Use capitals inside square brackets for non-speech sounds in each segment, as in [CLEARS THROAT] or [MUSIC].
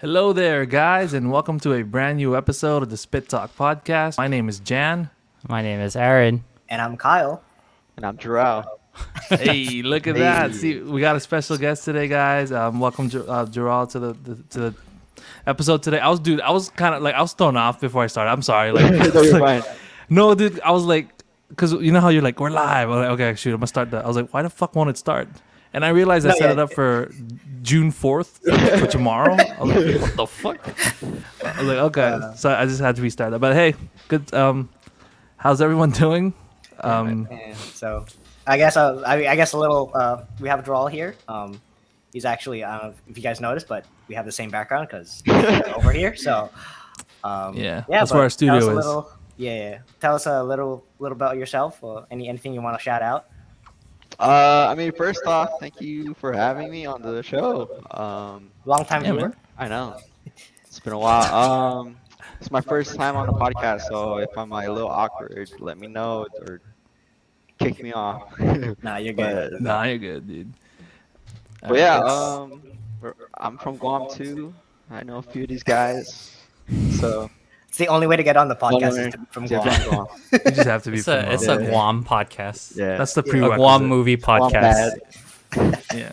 Hello there, guys, and welcome to a brand new episode of the Spit Talk podcast. My name is Jan. My name is Aaron. And I'm Kyle. And I'm Joral. [LAUGHS] Hey, look at that! See, we got a special guest today, guys. Um, welcome, Ger- uh, Gerald, to the, the to the episode today. I was, dude, I was kind of like I was thrown off before I started. I'm sorry, like, [LAUGHS] no, you're [LAUGHS] fine. no, dude, I was like, because you know how you're like, we're live. I'm like, okay, shoot, I'm gonna start that. I was like, why the fuck won't it start? And I realized I set it up for June 4th for tomorrow. I was like, what the fuck? I was like, okay, so I just had to restart that. But hey, good. Um, how's everyone doing? Um, so I guess uh, I, I guess a little uh, we have a draw here. Um, he's actually I don't know if you guys noticed, but we have the same background because [LAUGHS] over here. So um, Yeah, yeah, that's where our studio is. Little, yeah, yeah, tell us a little little about yourself or any anything you want to shout out. Uh, I mean, first off, thank you for having me on the show. Um, Long time Yeah, viewer. I know [LAUGHS] it's been a while. Um, it's my first time on the podcast, so if I'm like, a little awkward, let me know or kick me off. [LAUGHS] Nah, you're good. but, Nah, you're good, dude. but yeah, um, I'm from Guam too. I know a few of these guys, so It's the only way to get on the podcast is to be from Guam. [LAUGHS] you just have to be. It's a it's Guam. a Guam podcast. Yeah, That's the Yeah. A. Guam movie podcast. [LAUGHS] Yeah.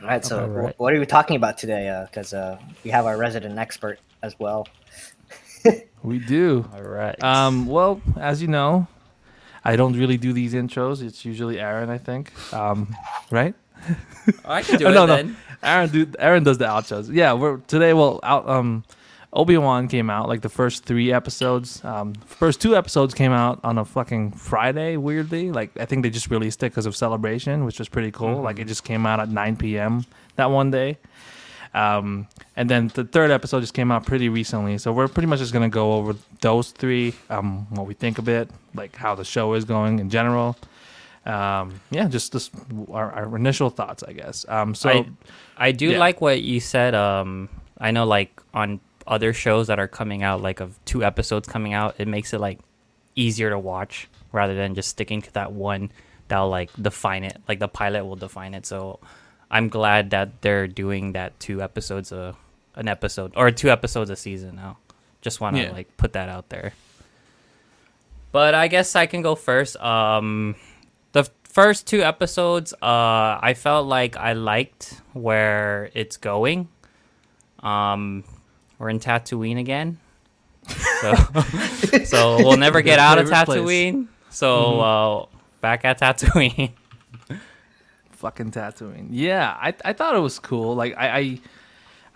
All right, so Okay, wh- right. what are we talking about today? Because uh, we have our resident expert as well. [LAUGHS] We do. All right. Um, well, as you know, I don't really do these intros. It's usually Aaron, I think. Um, right? I can do Oh, it no, no. Aaron do Aaron does the outros. Yeah, we're today. Well, out um, Obi Wan came out like the first three episodes. Um, first two episodes came out on a fucking Friday. Weirdly, like I think they just released it because of celebration, which was pretty cool. Like it just came out at 9 p.m. that one day. Um, and then the third episode just came out pretty recently. So we're pretty much just gonna go over those three, um, what we think of it, like how the show is going in general. Um, yeah, just just our, our initial thoughts, I guess. Um, so I I do yeah. like what you said. Um, I know like on other shows that are coming out, like of two episodes coming out, it makes it like easier to watch rather than just sticking to that one that'll like define it. Like the pilot will define it. So I'm glad that they're doing that two episodes a an episode or two episodes a season now. Just want to Yeah. like put that out there. But I guess I can go first. Um, first two episodes, uh, I felt like I liked where it's going. Um, we're in Tatooine again, so [LAUGHS] so we'll never get out of Favorite place. Tatooine. So uh, back at Tatooine. [LAUGHS] fucking tattooing. Yeah, I I thought it was cool. Like I,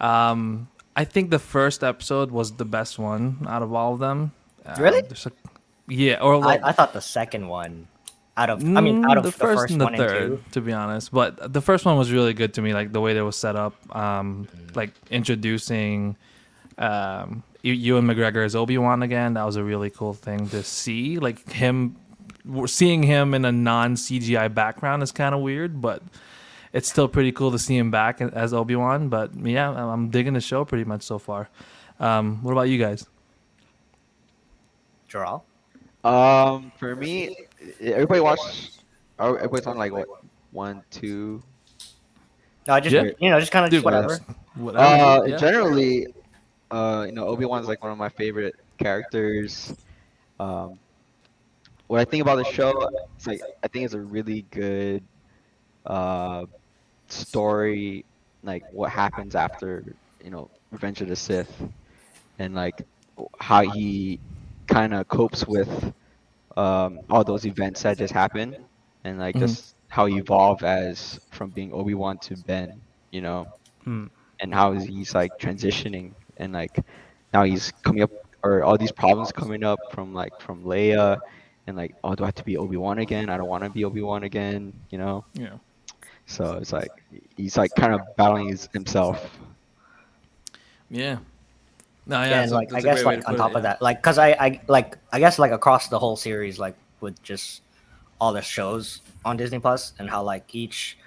I um I think the first episode was the best one out of all of them. Really? there's a- yeah, or I, like I thought the second one, out of I mean, out mm, of the first, and the third, and two. to be honest. But the first one was really good to me, like the way they was set up, um, like introducing um, Ewan McGregor as Obi Wan again. That was a really cool thing to see. Like him, seeing him in a non CGI background is kind of weird, but it's still pretty cool to see him back as Obi Wan. But yeah, I'm I'm digging the show pretty much so far. Um, what about you guys? Draw. Um, for me, everybody watch. oh, Everybody's on like what one, two. No, I just Yeah. you know, just kind of Dude, just whatever. Whatever. Uh, yeah. generally, uh, you know, Obi Wan's like one of my favorite characters. Um, what I think about the show, it's like I think it's a really good uh story, like what happens after you know Revenge of the Sith, and like how he kind of copes with um all those events that just happened, and like Mhm. just how he evolved as from being Obi Wan to Ben, you know Hmm. and how he's like transitioning and like now he's coming up or all these problems coming up from like from Leia and like oh do I have to be Obi Wan again? I don't want to be Obi Wan again, you know. yeah. So it's like he's like kind of battling his, himself. Yeah. No, yeah, Yeah, and like I guess like on top it, of that, like because I I like I guess like across the whole series, like with just all the shows on Disney Plus and how like each,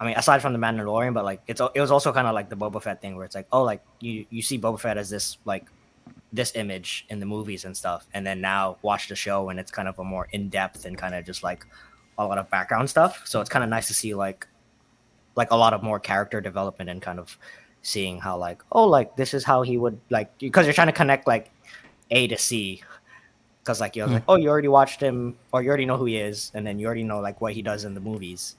I mean, aside from the Mandalorian, but like it's it was also kind of like the Boba Fett thing where it's like oh like you you see Boba Fett as this like this image in the movies and stuff, and then now watch the show and it's kind of a more in depth and kind of just like a lot of background stuff. So it's kind of nice to see like like a lot of more character development and kind of seeing how like oh like this is how he would like because you're trying to connect like A to C because like you're like oh you already watched him or you already know who he is and then you already know like what he does in the movies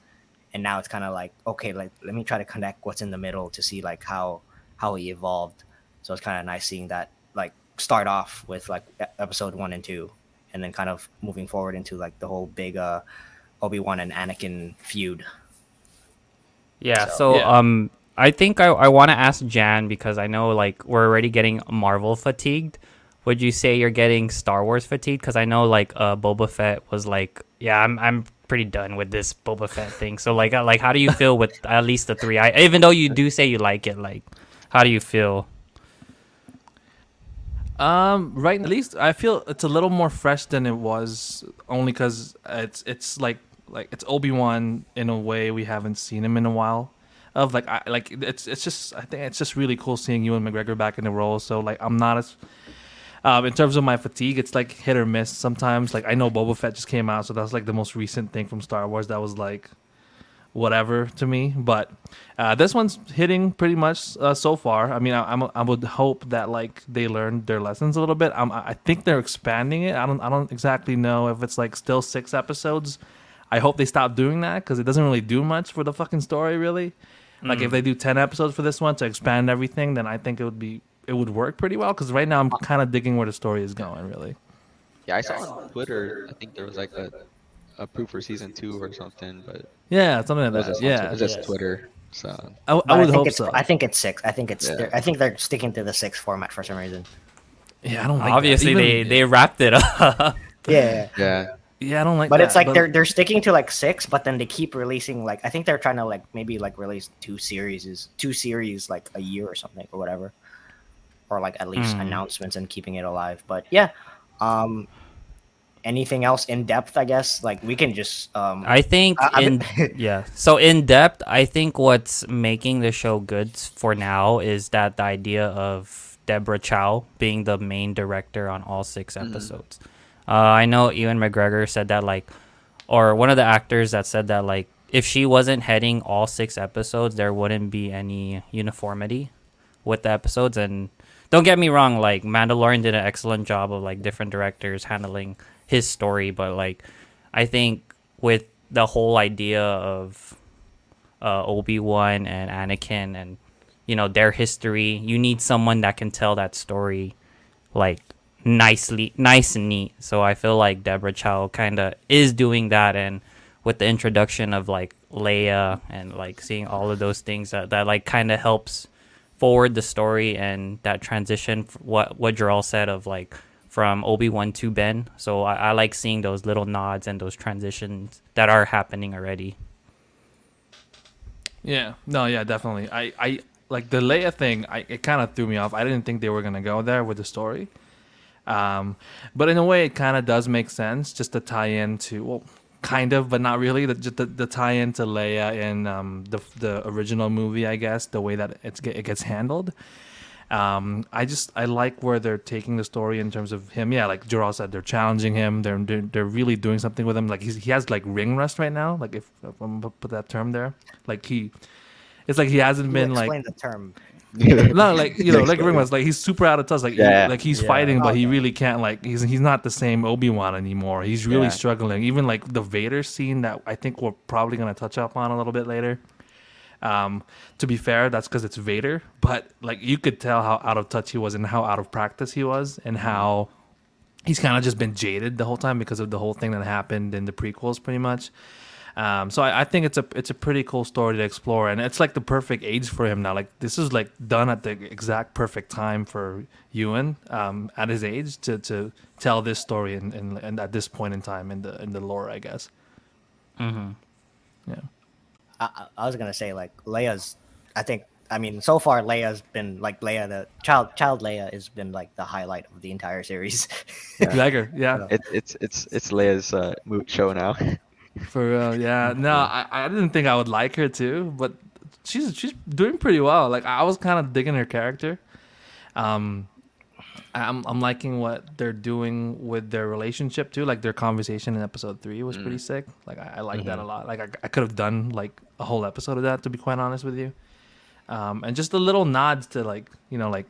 and now it's kind of like okay like let me try to connect what's in the middle to see like how how he evolved so it's kind of nice seeing that like start off with like episode one and two and then kind of moving forward into like the whole big uh obi-wan and anakin feud Yeah. So- So, Yeah. um, I think I, I want to ask Jan because I know like we're already getting Marvel fatigued. Would you say you're getting Star Wars fatigued? Because I know like uh, Boba Fett was like, yeah, I'm I'm pretty done with this Boba Fett thing. So like uh, like how do you feel with at least the three? I even though you do say you like it, like how do you feel? Um, right. At least I feel it's a little more fresh than it was, only because it's it's like like it's Obi Wan in a way we haven't seen him in a while. Of like I like it's it's just I think it's just really cool seeing Ewan McGregor back in the role. So like I'm not as um, in terms of my fatigue, it's like hit or miss sometimes. Like I know Boba Fett just came out, so that's like the most recent thing from Star Wars that was like whatever to me. But uh, this one's hitting pretty much uh, so far. I mean, I, I'm, I would hope that like they learned their lessons a little bit. I'm, I think they're expanding it. I don't I don't exactly know if it's like still six episodes. I hope they stop doing that because it doesn't really do much for the fucking story, really. Like if mm. they do ten episodes for this one to expand everything, then I think it would be it would work pretty well. Because right now I'm kind of digging where the story is going, really. Yeah, I saw on Twitter. I think there was like a a proof for season two or something, but Yeah, something like that. just, Yeah, Twi- it was just Yes. Twitter. So I, I But would think hope so. i think it's six i think it's Yeah. they're- i think they're sticking to the six format for some reason yeah, I don't like. Obviously, Even- they they wrapped it [LAUGHS] up. yeah yeah, Yeah, I don't like. but that, it's like they're they're sticking to like six, but then they keep releasing like I think they're trying to like maybe like release two series, two series like a year or something or whatever, or like at least Hmm. announcements and keeping it alive. But yeah, um, anything else in depth? I guess like we can just um. I think I- I in [LAUGHS] yeah. So in depth, I think what's making the show good for now is that the idea of Deborah Chow being the main director on all six episodes. Uh, I know Ewan McGregor said that like, or one of the actors that said that like, if she wasn't heading all six episodes, there wouldn't be any uniformity with the episodes. And don't get me wrong, like Mandalorian did an excellent job of like different directors handling his story, but like I think with the whole idea of uh, Obi Wan and Anakin and you know their history, you need someone that can tell that story like nicely, nice and neat. So I feel like Deborah Chow kind of is doing that, and with the introduction of like Leia and like seeing all of those things that, that like kind of helps forward the story and that transition what what Joral said of like from Obi-Wan to Ben. So I, I like seeing those little nods and those transitions that are happening already. Yeah. No. Yeah. Definitely. I. I like the Leia thing. I it kind of threw me off. I didn't think they were gonna go there with the story. Um, but in a way, it kind of does make sense just to tie into well, kind of, but not really. The the, the tie into Leia in um the the original movie, I guess, the way that it's it gets handled. Um, I just I like where they're taking the story in terms of him. Yeah, like Joral said, they're challenging him. They're they're, they're really doing something with him. Like he's, he has like ring rust right now. Like if, if I'm gonna put that term there, like he, it's like he hasn't been like the term. No, like you know, like ring. Like he's super out of touch. Like he- Yeah. like he's Yeah. fighting, but he really can't. Like he's he's not the same Obi Wan anymore. He's really Yeah. struggling. Even like the Vader scene that I think we're probably gonna touch up on a little bit later. Um, to be fair, that's because it's Vader, but like you could tell how out of touch he was and how out of practice he was, and how he's kind of just been jaded the whole time because of the whole thing that happened in the prequels, pretty much. Um, so I, I think it's a it's a pretty cool story to explore, and it's like the perfect age for him now. Like this is like done at the exact perfect time for Ewan um, at his age to, to tell this story, and and and at this point in time in the in the lore, I guess. Mm-hmm. Yeah. I, I- I was gonna say like Leia's. I think I mean so far Leia's been like Leia the child child Leia has been like the highlight of the entire series. [LAUGHS] Gregor, yeah, it, it's it's it's Leia's uh, mo- show now. [LAUGHS] for real, yeah. [LAUGHS] No, I, I didn't think I would like her too, but she's she's doing pretty well. Like I was kind of digging her character. Um, I'm I'm liking what they're doing with their relationship too. Like their conversation in episode three was pretty sick. Like I, I like that a lot. Like I, I could have done like a whole episode of that to be quite honest with you. Um, and just the little nods to like you know like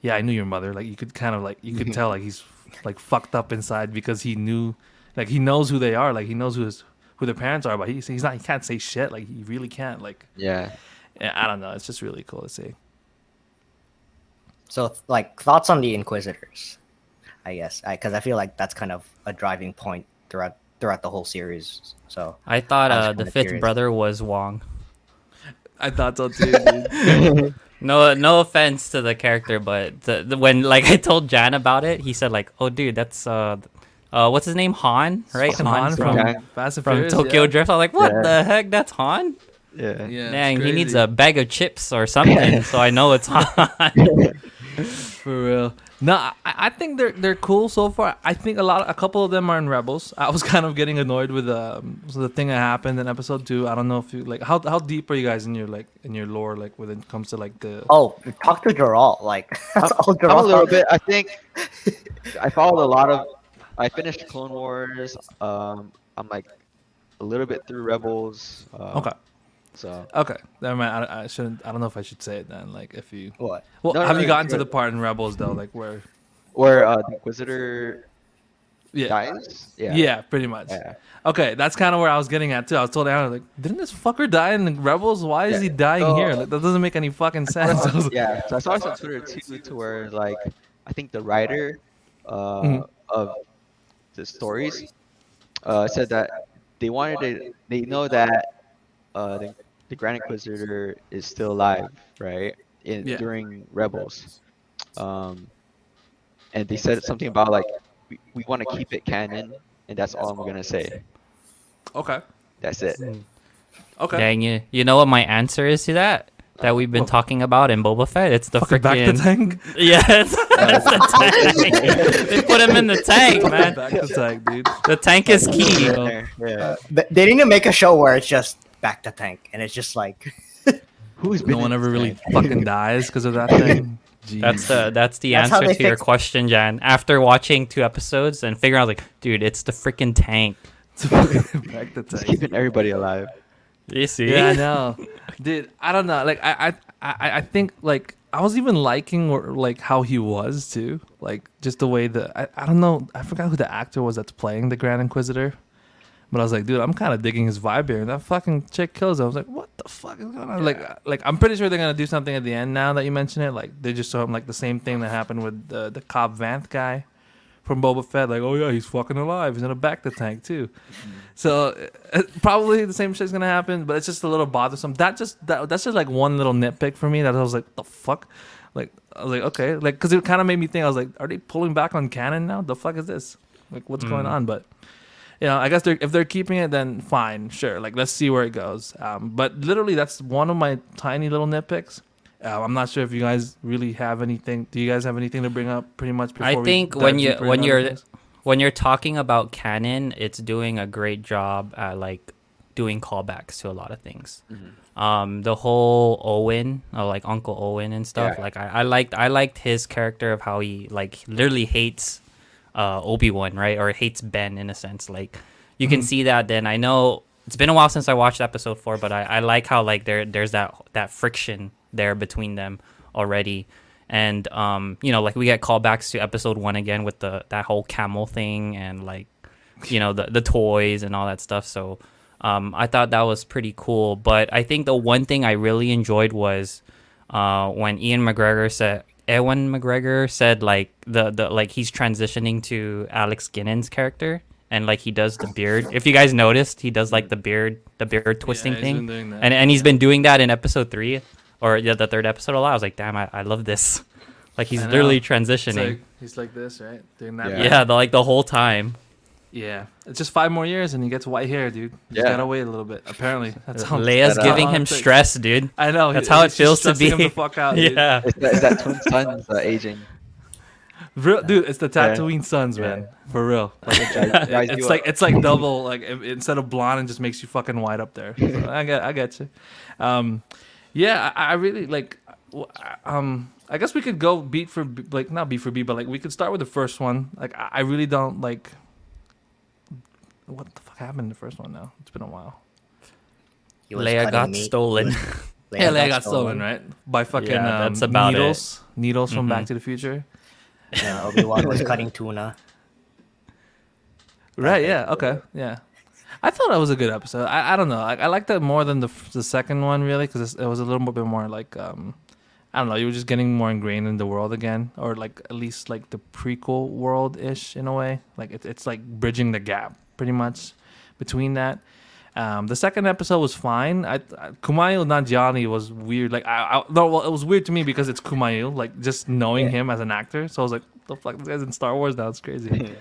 yeah I knew your mother. Like you could kind of like you could [LAUGHS] tell like he's like fucked up inside because he knew like he knows who they are. Like he knows who his who their parents are, but he's he's not he can't say shit. Like he really can't. Like Yeah. yeah, I don't know. It's just really cool to see. So, like, thoughts on the Inquisitors? I guess because I, feel like that's kind of a driving point throughout throughout the whole series. So, I thought I uh, the fifth curious. brother was Wong. I thought so too. [LAUGHS] No, no offense to the character, but the, the, when like [LAUGHS] I told Jan about it, he said like, "Oh, dude, that's uh, uh, what's his name? Han, right? Fucking Han from, Yeah. Fast from Tokyo yeah. Drift." I'm like, "What Yeah. the heck? That's Han? Yeah. Yeah, Dang, he needs a bag of chips or something, so I know it's [LAUGHS] Han." [LAUGHS] For real. No, I, I think they're they're cool so far. I think a lot, a couple of them are in Rebels. I was [LAUGHS] kind of getting annoyed with um, so the thing that happened in episode two. I don't know if you like how how deep are you guys in your like in your lore like when it comes to like the oh, talk to Joral. Like, that's all I'm a little bit. I think I followed a lot of. I finished Clone Wars. Um, I'm like a little bit through Rebels. Uh, okay So okay never mind. I, I shouldn't. I don't know if I should say it then. Like if you What? well, No, no, have no, you gotten to the part in Rebels though, like where where uh, the Inquisitor yeah dies. yeah, Yeah. pretty much. Yeah. Okay, that's kind of where I was getting at too. I was told Aaron like, didn't this fucker die in the Rebels? Why is Yeah. he dying here? Like, that doesn't make any fucking [LAUGHS] sense. [LAUGHS] Was- yeah. So I saw this on Twitter too, to where like I think the writer uh, Mhm. of the stories uh, said that they wanted to. They know that uh, the, the Grand Inquisitor is still alive, right? In Yeah. during Rebels, um, and they said something about like we, we want to keep it canon, and that's all I'm gonna say. okay, That's it. okay. Dang you! You know what my answer is to that? That we've been talking about in Boba Fett. It's the Fucking bacta freaking tank. yeah, it's, it's the tank. they put him in the tank, man. Bacta tank, dude. The tank is key. Yeah. yeah. They they need to make a show where it's just back to tank, and it's just like, [LAUGHS] Who's been No one ever really tank? fucking dies because of that [LAUGHS] thing. Jeez. That's the that's the That's answer they to your question, Jan. After watching two episodes and figuring out, like, dude, it's the freaking tank. [LAUGHS] back the It's tank. keeping everybody alive. You see? Yeah, I [LAUGHS] know, dude. I don't know. Like, I, I, I, I think like I was even liking or like how he was too. Like just the way that I, I don't know. I forgot who the actor was that's playing the Grand Inquisitor. But I was like, dude, I'm kind of digging his vibe here. And that fucking chick kills. him. I was like, what the fuck is going on? Like, like I'm pretty sure they're gonna do something at the end now that you mention it. Like they just saw him like the same thing that happened with the the Cobb Vanth guy from Boba Fett. Like, oh yeah, he's fucking alive. He's gonna bacta tank too. So uh, probably the same shit's gonna happen, but it's just a little bothersome. That just that, that's just like one little nitpick for me that I was like, the fuck. Like I was like, okay, like because it kind of made me think. I was like, are they pulling back on canon now? The fuck is this? Like, what's going Mm. on? But you know, I guess they're if they're keeping it, then fine, sure. Like, let's see where it goes. Um, but literally, that's one of my tiny little nitpicks. Uh, I'm not sure if you guys really have anything. Do you guys have anything to bring up? Pretty much. Before I think dive when you when you're things? when you're talking about canon, it's doing a great job at like doing callbacks to a lot of things. Um, the whole Owen, uh, like Uncle Owen and stuff. Yeah. Like I, I liked I liked his character of how he like literally hates uh, Obi Wan, right, or hates Ben in a sense. Like you can Mhm. see that. Then I know it's been a while since I watched episode four, but I, I like how like there there's that that friction there between them already. And um, you know, like we get callbacks to episode one again with the that whole camel thing and like you know the the toys and all that stuff. So um, I thought that was pretty cool. But I think the one thing I really enjoyed was uh, when Ian McGregor said Ewan McGregor said like the the like he's transitioning to Alec Guinness's character and like he does the beard. If you guys noticed, he does like the beard the beard twisting Yeah, thing been doing that. and and he's been doing that in episode three or yeah, the third episode a lot. I was like, damn, I, I love this. [LAUGHS] Like he's literally transitioning. like, he's like this, right? Doing that. Yeah. yeah, the, like the whole time. Yeah. It's just five more years and he gets white hair, dude. You Yeah. gotta wait a little bit. Apparently, [LAUGHS] that's how. Leia's giving him it stress, dude. I know. That's how it feels to stressing him be. the fuck out, dude. yeah. Is that, is that twin son's uh, aging? Real, dude, it's the Yeah. Tatooine Suns, man. Yeah. For real. [LAUGHS] Like, it- Guys- guys it's like it's like double. Like i- instead of blonde, it just makes you fucking white up there. So I get, I get you. Um, yeah, I, I really like. Um, I guess we could go beat for like not beat for beat, but like we could start with the first one. Like I, I really don't like. What the fuck happened in the first one? Now it's been a while. He [LAUGHS] Leia got meat. stolen. yeah, they got stolen, right? By fucking Yeah, um, that's about it. needles. Needles from Back Mhm. to the Future. Yeah, [LAUGHS] Obi Wan was cutting tuna. Right. Yeah. Okay. Yeah. I thought that was a good episode. I, I don't know. I, I liked that more than the the second one really because it was a little bit more like um I don't know. You were just getting more ingrained in the world again, or like at least like the prequel world ish in a way. Like it, it's like bridging the gap pretty much between that. Um, the second episode was fine. I, I Kumail Nanjiani was weird. Like I, I no, well, it was weird to me because it's Kumail. Like just knowing Yeah. him as an actor. So I was like, the fuck, this guy's in Star Wars now. It's crazy. [LAUGHS]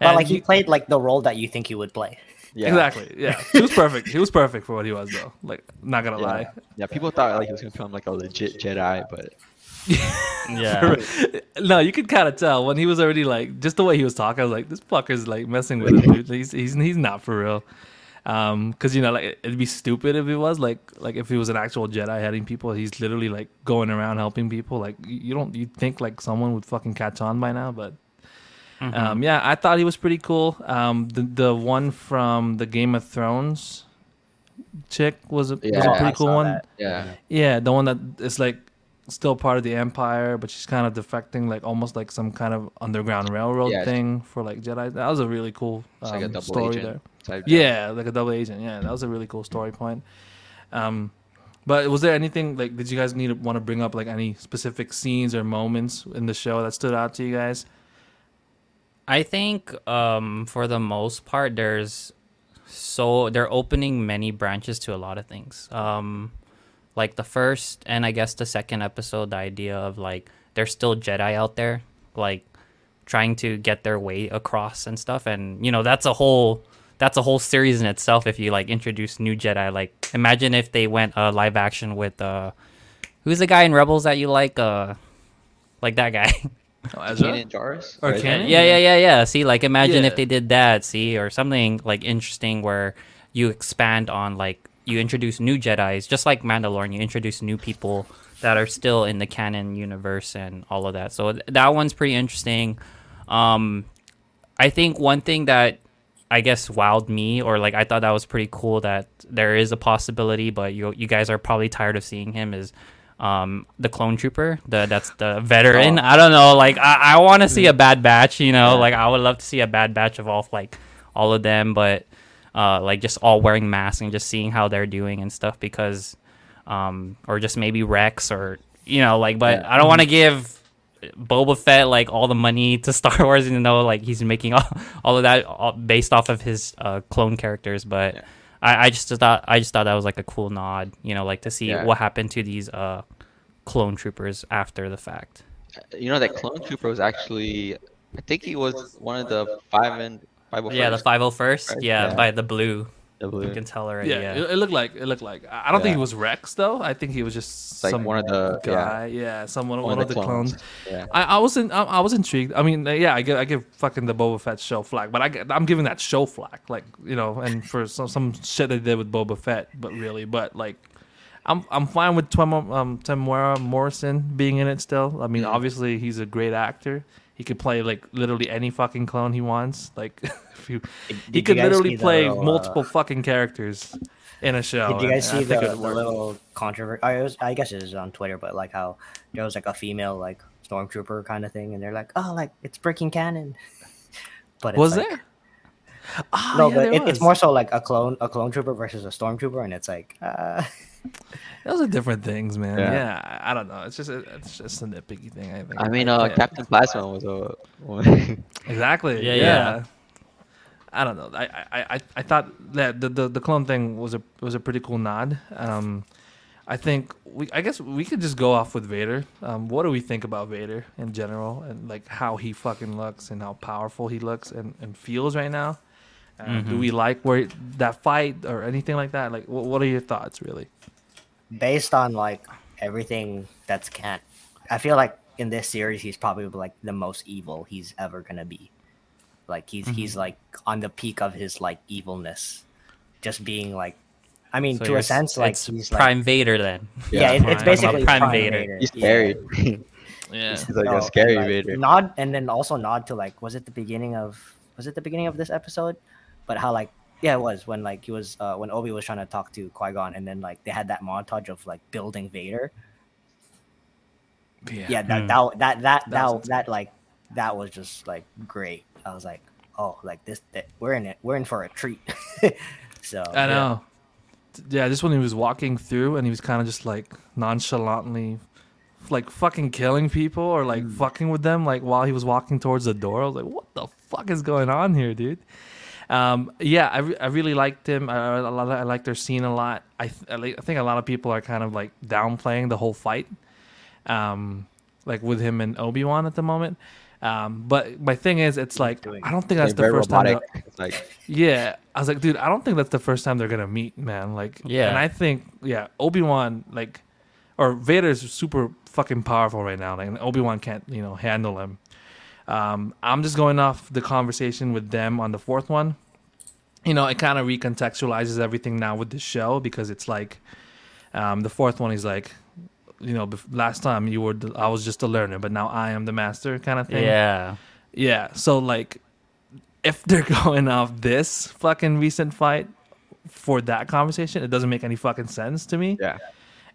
But And like he he- played like the role that you think he would play. Yeah. Exactly. Yeah. He was perfect. He was perfect for what he was though. Like not gonna Yeah. lie. Yeah, people thought like he was gonna become like a legit Jedi, but yeah. [LAUGHS] no, you could kind of tell when he was already like just the way he was talking. I was like, this fucker's like messing with him, dude. [LAUGHS] He's he's he's not for real. Um, because you know, like it'd be stupid if he was like like if he was an actual Jedi heading people. He's literally like going around helping people. Like you you don't you think like someone would fucking catch on by now, but Mhm. um, yeah, I thought he was pretty cool. Um, the the one from the Game of Thrones chick was a, was a Oh, I pretty cool one. that. yeah. Yeah, the one that is like still part of the Empire, but she's kind of defecting, like almost like some kind of underground railroad Yeah. thing for like Jedi. That was a really cool um, like a story agent there. type. Yeah, like a double agent. Yeah, that was a really cool story point. Um, but was there anything like did you guys need to want to bring up like any specific scenes or moments in the show that stood out to you guys? I think um, for the most part, there's so they're opening many branches to a lot of things. Um, like the first and I guess the second episode, the idea of like there's still Jedi out there, like trying to get their way across and stuff, and you know that's a whole that's a whole series in itself. If you like introduce new Jedi, like imagine if they went uh, live action with uh, who's the guy in Rebels that you like, uh, like that guy. [LAUGHS] Oh, Ezra? Kanan Jarrus. Or right? Kanan? Yeah, yeah, yeah, yeah. See, like imagine Yeah. if they did that, see, or something like interesting where you expand on like you introduce new Jedi's, just like Mandalorian, you introduce new people that are still in the canon universe and all of that. So th- that one's pretty interesting. Um I think one thing that I guess wowed me or like I thought that was pretty cool that there is a possibility, but you you guys are probably tired of seeing him is um the clone trooper the that's the veteran Oh. i don't know like i, I want to see a bad batch you know Yeah. like i would love to see a bad batch of all like all of them but uh like just all wearing masks and just seeing how they're doing and stuff because um or just maybe rex or you know like but Yeah. i don't want to give Boba Fett like all the money to [LAUGHS] Star Wars, even though like he's making all, all of that all, based off of his uh, clone characters. But Yeah. I, I just thought I just thought that was like a cool nod, you know, like to see Yeah. what happened to these uh, clone troopers after the fact. You know that clone trooper was actually, I think he was one of the five and five. oh Yeah, the five hundred first. Yeah, by the blue, you can tell already. Yeah, Yeah, It, it looked like it looked like. I I don't think he was Rex though. I think he was just like some one of the- yeah. guy. Yeah, someone one, of the clones. Yeah. I, I was in, I, I was intrigued. I mean, yeah, I give I give fucking the Boba Fett show flack, but I I'm giving that show flack, like you know, and for some some shit they did with Boba Fett, but really, but like, I'm I'm fine with Twem, um Temuera Morrison being in it still. I mean, Mhm. obviously he's a great actor. He could play like literally any fucking clone he wants. Like, [LAUGHS] if you, he could literally play little, uh, multiple fucking characters in a show. Did you guys I see think the, the little controversy? I, I guess it was on Twitter, but like how there was like a female like stormtrooper kind of thing, and they're like, "Oh, like it's breaking canon." [LAUGHS] But it's Was like, there? Ah, No, yeah, but there it, it's more so like a clone, a clone trooper versus a stormtrooper, and it's like, uh, [LAUGHS] Those are different things, man. Yeah, Yeah. I, I don't know. It's just a, it's just a nitpicky thing. I think. I mean, uh, can't- Captain Phasma was a. one. [LAUGHS] Exactly. Yeah, Yeah, yeah. I don't know. I, I, I, I thought that the, the, the clone thing was a was a pretty cool nod. Um, I think we I guess we could just go off with Vader. Um, what do we think about Vader in general and like how he fucking looks and how powerful he looks and, and feels right now? Uh, Do Mhm. we like where that fight or anything like that? Like, what, what are your thoughts, really? Based on like everything that's can I feel like in this series he's probably like the most evil he's ever gonna be. Like he's he's Mm-hmm. like on the peak of his like evilness, just being like, I mean, So to you're a s- sense, like it's he's Prime like, Vader then. yeah, it, it's basically Prime Prime, Vader. Vader. He's Yeah. scary. [LAUGHS] Yeah. He's like No, a scary like, Vader. Nod and then also nod to like was it the beginning of was it the beginning of this episode? But how like yeah it was when like he was uh, when Obi was trying to talk to Qui Gon and then like they had that montage of like building Vader. Yeah, that Hmm. that that that That that, was that, like that was just like great. I was like oh like this that we're in it we're in for a treat. [LAUGHS] so I know. Yeah, just when he was walking through and he was kind of just like nonchalantly, like fucking killing people or like Mm. fucking with them, like while he was walking towards the door. I was like, what the fuck is going on here, dude? Um, yeah, I, re- I really liked him. I, I, a lot- I liked their scene a lot. I, th- I, li- I think a lot of people are kind of like downplaying the whole fight, um, like with him and Obi Wan at the moment. Um, but my thing is, it's like doing? I don't think that's the first time. robotic. they'll- like [LAUGHS] yeah, I was like, dude, I don't think that's the first time they're gonna meet, man. Like, Yeah. and I think, yeah, Obi Wan, like, or Vader's super fucking powerful right now. Like, Obi Wan can't, you know, handle him. Um, I'm just going off the conversation with them on the fourth one. You know, it kind of recontextualizes everything now with the show because it's like, um, the fourth one is like, you know, last time you were, the, I was just a learner, but now I am the master, kind of thing. Yeah. Yeah, so like if they're [LAUGHS] going off this fucking recent fight for that conversation, it doesn't make any fucking sense to me. yeah.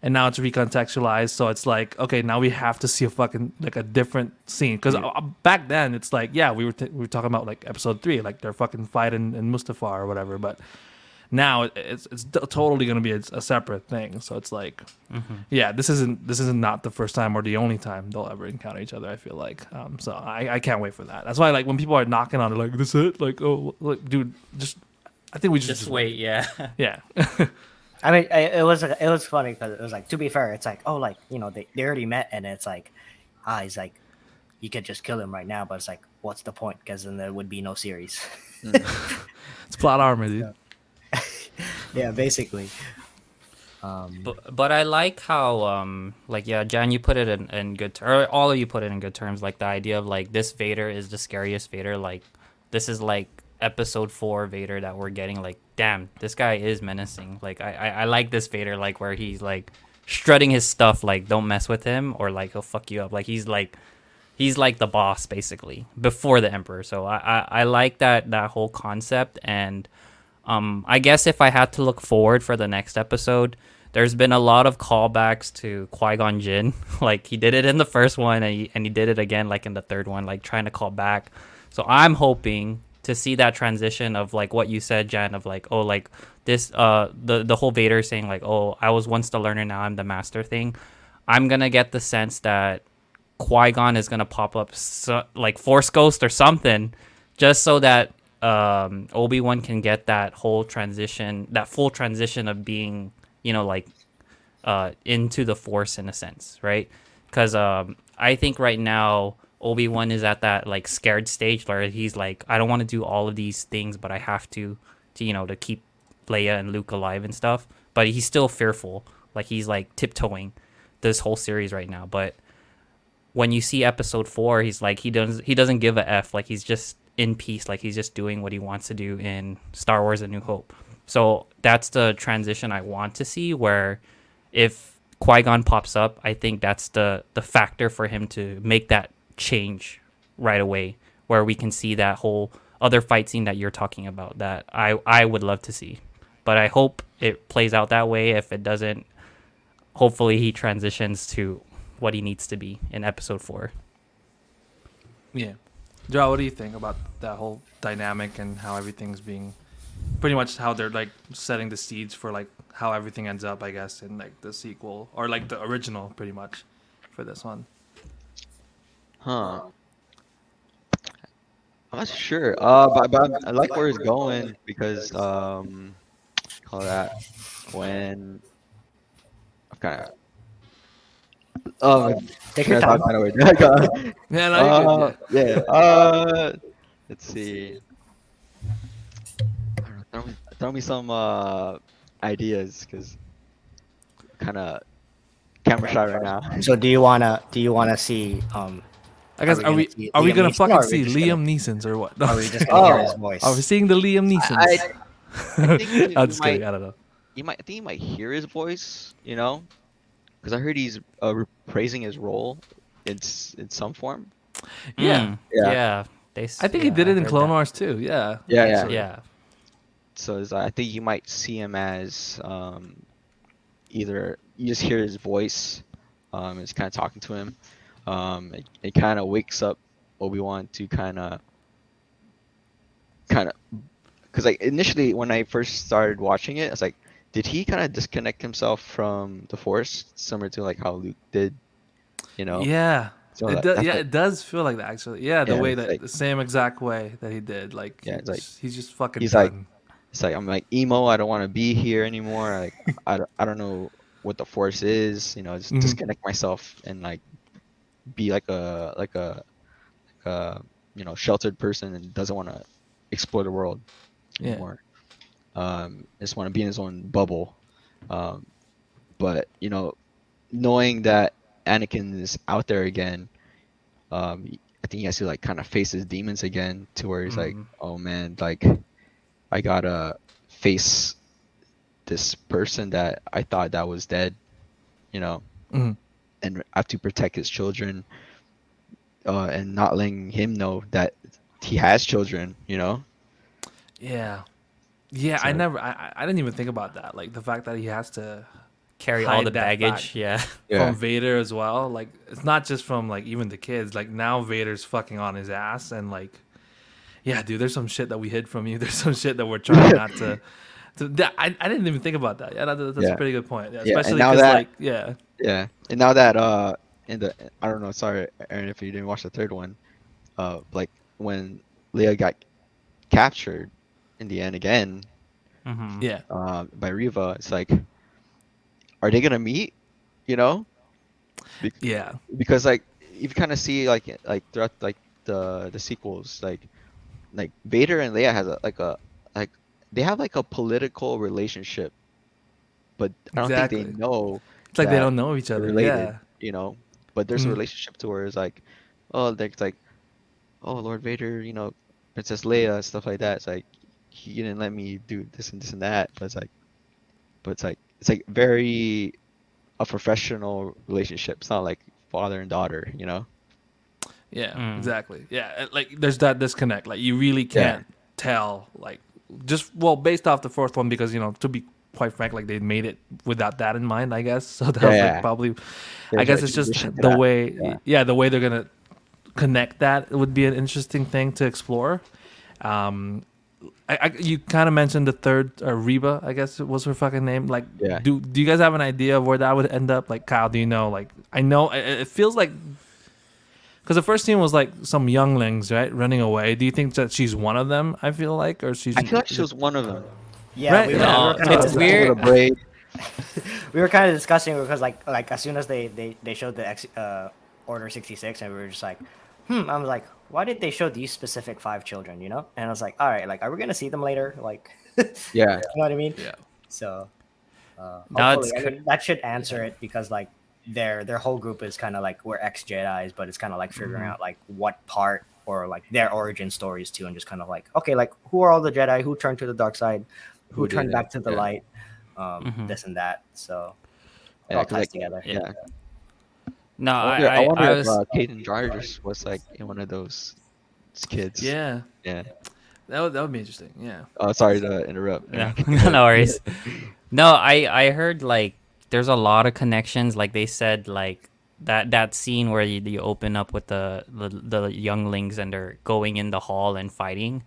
And now it's recontextualized, so it's like, okay, now we have to see a fucking like a different scene because back then it's like, yeah, we were t- we were talking about like episode three, like they're fucking fighting in Mustafar or whatever, but now it's it's totally gonna be a, a separate thing. So it's like, yeah, this isn't this isn't not the first time or the only time they'll ever encounter each other. I feel like, um, so I, I can't wait for that. That's why like when people are knocking on it, like this it, like oh, like, dude, just I think we should Just wait. Yeah. Yeah, [LAUGHS] I mean, it was it was funny because it was like to be fair, it's like oh, like you know they, they already met, and it's like ah, he's like you could just kill him right now, but it's like what's the point? Because then there would be no series. [LAUGHS] it's plot armor, dude. [LAUGHS] yeah, basically. Um, But, but I like how um like yeah Jan you put it in, in good ter- or all of you put it in good terms like the idea of like this Vader is the scariest Vader like this is like episode four Vader that we're getting like damn this guy is menacing. Like I, I I like this Vader like where he's like strutting his stuff like don't mess with him or like he'll fuck you up. Like he's like he's like the boss basically before the emperor. So I, I i like that that whole concept. And um i guess if i had to look forward for the next episode there's been a lot of callbacks to qui-gon jinn. [LAUGHS] Like he did it in the first one and he, and he did it again like in the third one like trying to call back. So i'm hoping to see that transition of like what you said jan of like oh like this uh the the whole vader saying like oh i was once the learner now i'm the master thing i'm gonna get the sense that Qui Gon is gonna pop up so, like Force Ghost or something, just so that um, Obi Wan can get that whole transition, that full transition of being, you know, like uh, into the Force in a sense, right? Because um, I think right now Obi Wan is at that like scared stage where he's like, I don't want to do all of these things, but I have to, to you know, to keep Leia and Luke alive and stuff. But he's still fearful, like he's like tiptoeing this whole series right now, but when you see episode four, he's like he doesn't he doesn't give a f. Like he's just in peace. Like he's just doing what he wants to do in Star Wars: A New Hope. So that's the transition I want to see. Where if Qui Gon pops up, I think that's the the factor for him to make that change right away. Where we can see that whole other fight scene that you're talking about. That I I would love to see, but I hope it plays out that way. If it doesn't, hopefully he transitions to what he needs to be in episode four. Yeah. Joe, what do you think about that whole dynamic and how everything's being pretty much how they're like setting the seeds for like how everything ends up, I guess, in like the sequel or like the original pretty much for this one. Huh. I'm not sure. Uh, but, but I like where it's going because um, call that when I'm kind of. Oh, Take your time. kinda weird. [LAUGHS] uh, [LAUGHS] Yeah, no, you're good, yeah. yeah. Uh, let's see. Know, Throw me, throw me some uh ideas, cause kind of camera shy right now. So do you wanna do you wanna see um I guess Are are we we gonna see are we Liam gonna Neeson, fucking we see just gonna- Liam Neeson's or what? are we just [LAUGHS] gonna hear Oh. his voice? Are we seeing the Liam Neeson's? I, [LAUGHS] I, think I'm just might- kidding. I don't know. you might I think you might hear his voice, you know, because I heard he's uh, praising his role it's in some form. Yeah. Mm, Yeah. yeah. They, s- I think he did it in Clone that. Wars too. Yeah. Yeah, yeah. Yeah. So I think you might see him as um, either you just hear his voice, um, it's kind of talking to him. Um, it, it kind of wakes up Obi Wan to kind of, kind of, because like initially when I first started watching it, I was like, did he kind of disconnect himself from the Force, similar to like how Luke did, you know? Yeah. So it that- does, yeah, what- it does feel like that actually. Yeah, the Yeah, way that like- the same exact way that he did. Like, Yeah, it's like- he's, just fucking. he's like- done. It's like I'm like emo. I don't want to be here anymore. Like I, don't- I don't know what the force is. You know, just [LAUGHS] Mhm. disconnect myself and like be like a like a like a you know sheltered person and doesn't want to explore the world Yeah. anymore. Um, just want to be in his own bubble. Um, but you know, knowing that Anakin is out there again, um, I think he has to like kind of face his demons again, to where he's like, Mhm. oh man, like I gotta face this person that I thought that was dead, you know, Mhm. And have to protect his children, uh, and not letting him know that he has children, you know. Yeah. Yeah, I never. I, I- I didn't even think about that. Like the fact that he has to Carry all the baggage. fact. Yeah. from Vader as well. Like it's not just from like even the kids. Like now Vader's fucking on his ass and like, yeah, dude. There's some shit that we hid from you. [LAUGHS] There's some shit that we're trying not to. [LAUGHS] to that, I, I didn't even think about that. Yeah, that, that's Yeah. a pretty good point. Yeah, Yeah, and especially now because that- like yeah, Yeah, and now that uh, in the I don't know, sorry, Aaron, if you didn't watch the third one, uh, like when Leia got captured in the end again, hmm yeah, uh, by Reva, it's like, are they gonna meet? You know, yeah, because like you kind of see like like throughout like the the sequels, like like Vader and Leia has a like a like they have like a political relationship, but I don't think they know It's like they don't know each other. related, Yeah, you know. But there's Mhm. a relationship to where it's like, oh, there's like, oh, Lord Vader, you know, Princess Leia, stuff like that. It's like, he didn't let me do this and this and that. But it's like, but it's like, it's like very a professional relationship. It's not like father and daughter, you know. yeah, Mm. exactly. Yeah, like there's that disconnect. Like you really can't tell. Like just well, based off the fourth one, because you know, to be quite frank, like they made it without that in mind, I guess. [LAUGHS] So that Yeah, was yeah. like probably I guess it's just the way, Yeah. yeah. the way they're gonna connect that would be an interesting thing to explore. Um, I, I you kind of mentioned the third uh, Reva, I guess it was her fucking name. Like, do do you guys have an idea of where that would end up? Like, Kyle, do you know? Like, I know it, it feels like because the first scene was like some younglings, right, running away. Do you think that she's one of them? I feel like, or she's. I feel like she was one of them. Yeah, Right, we were, yeah. [LAUGHS] we were kind it's of weird. With a braid. we were kind of discussing because like like as soon as they they, they showed the ex, uh, order 66 and we were just like hmm i was like why did they show these specific five children you know and i was like all right like are we gonna see them later like [LAUGHS] yeah, you know what i mean Yeah. so uh No, hopefully, it's I mean, that should answer it because like their their whole group is kind of like we're ex jedis but it's kind of like figuring Mhm. out like what part or like their origin stories too and just kind of like okay like who are all the jedi who turned to the dark side who, Who turned back to the Yeah. light um Mhm. this and that so it Yeah, all 'cause, ties like, together Yeah. No, I I, wonder, I, I, wonder I if was. uh, Caden Jarvis was like in one of those kids. Yeah, Yeah. that would, that would be interesting. Yeah. Oh, sorry to interrupt. no, [LAUGHS] no worries. [LAUGHS] No, I I heard like there's a lot of connections. Like they said, like that that scene where you, you open up with the, the the younglings and they're going in the hall and fighting.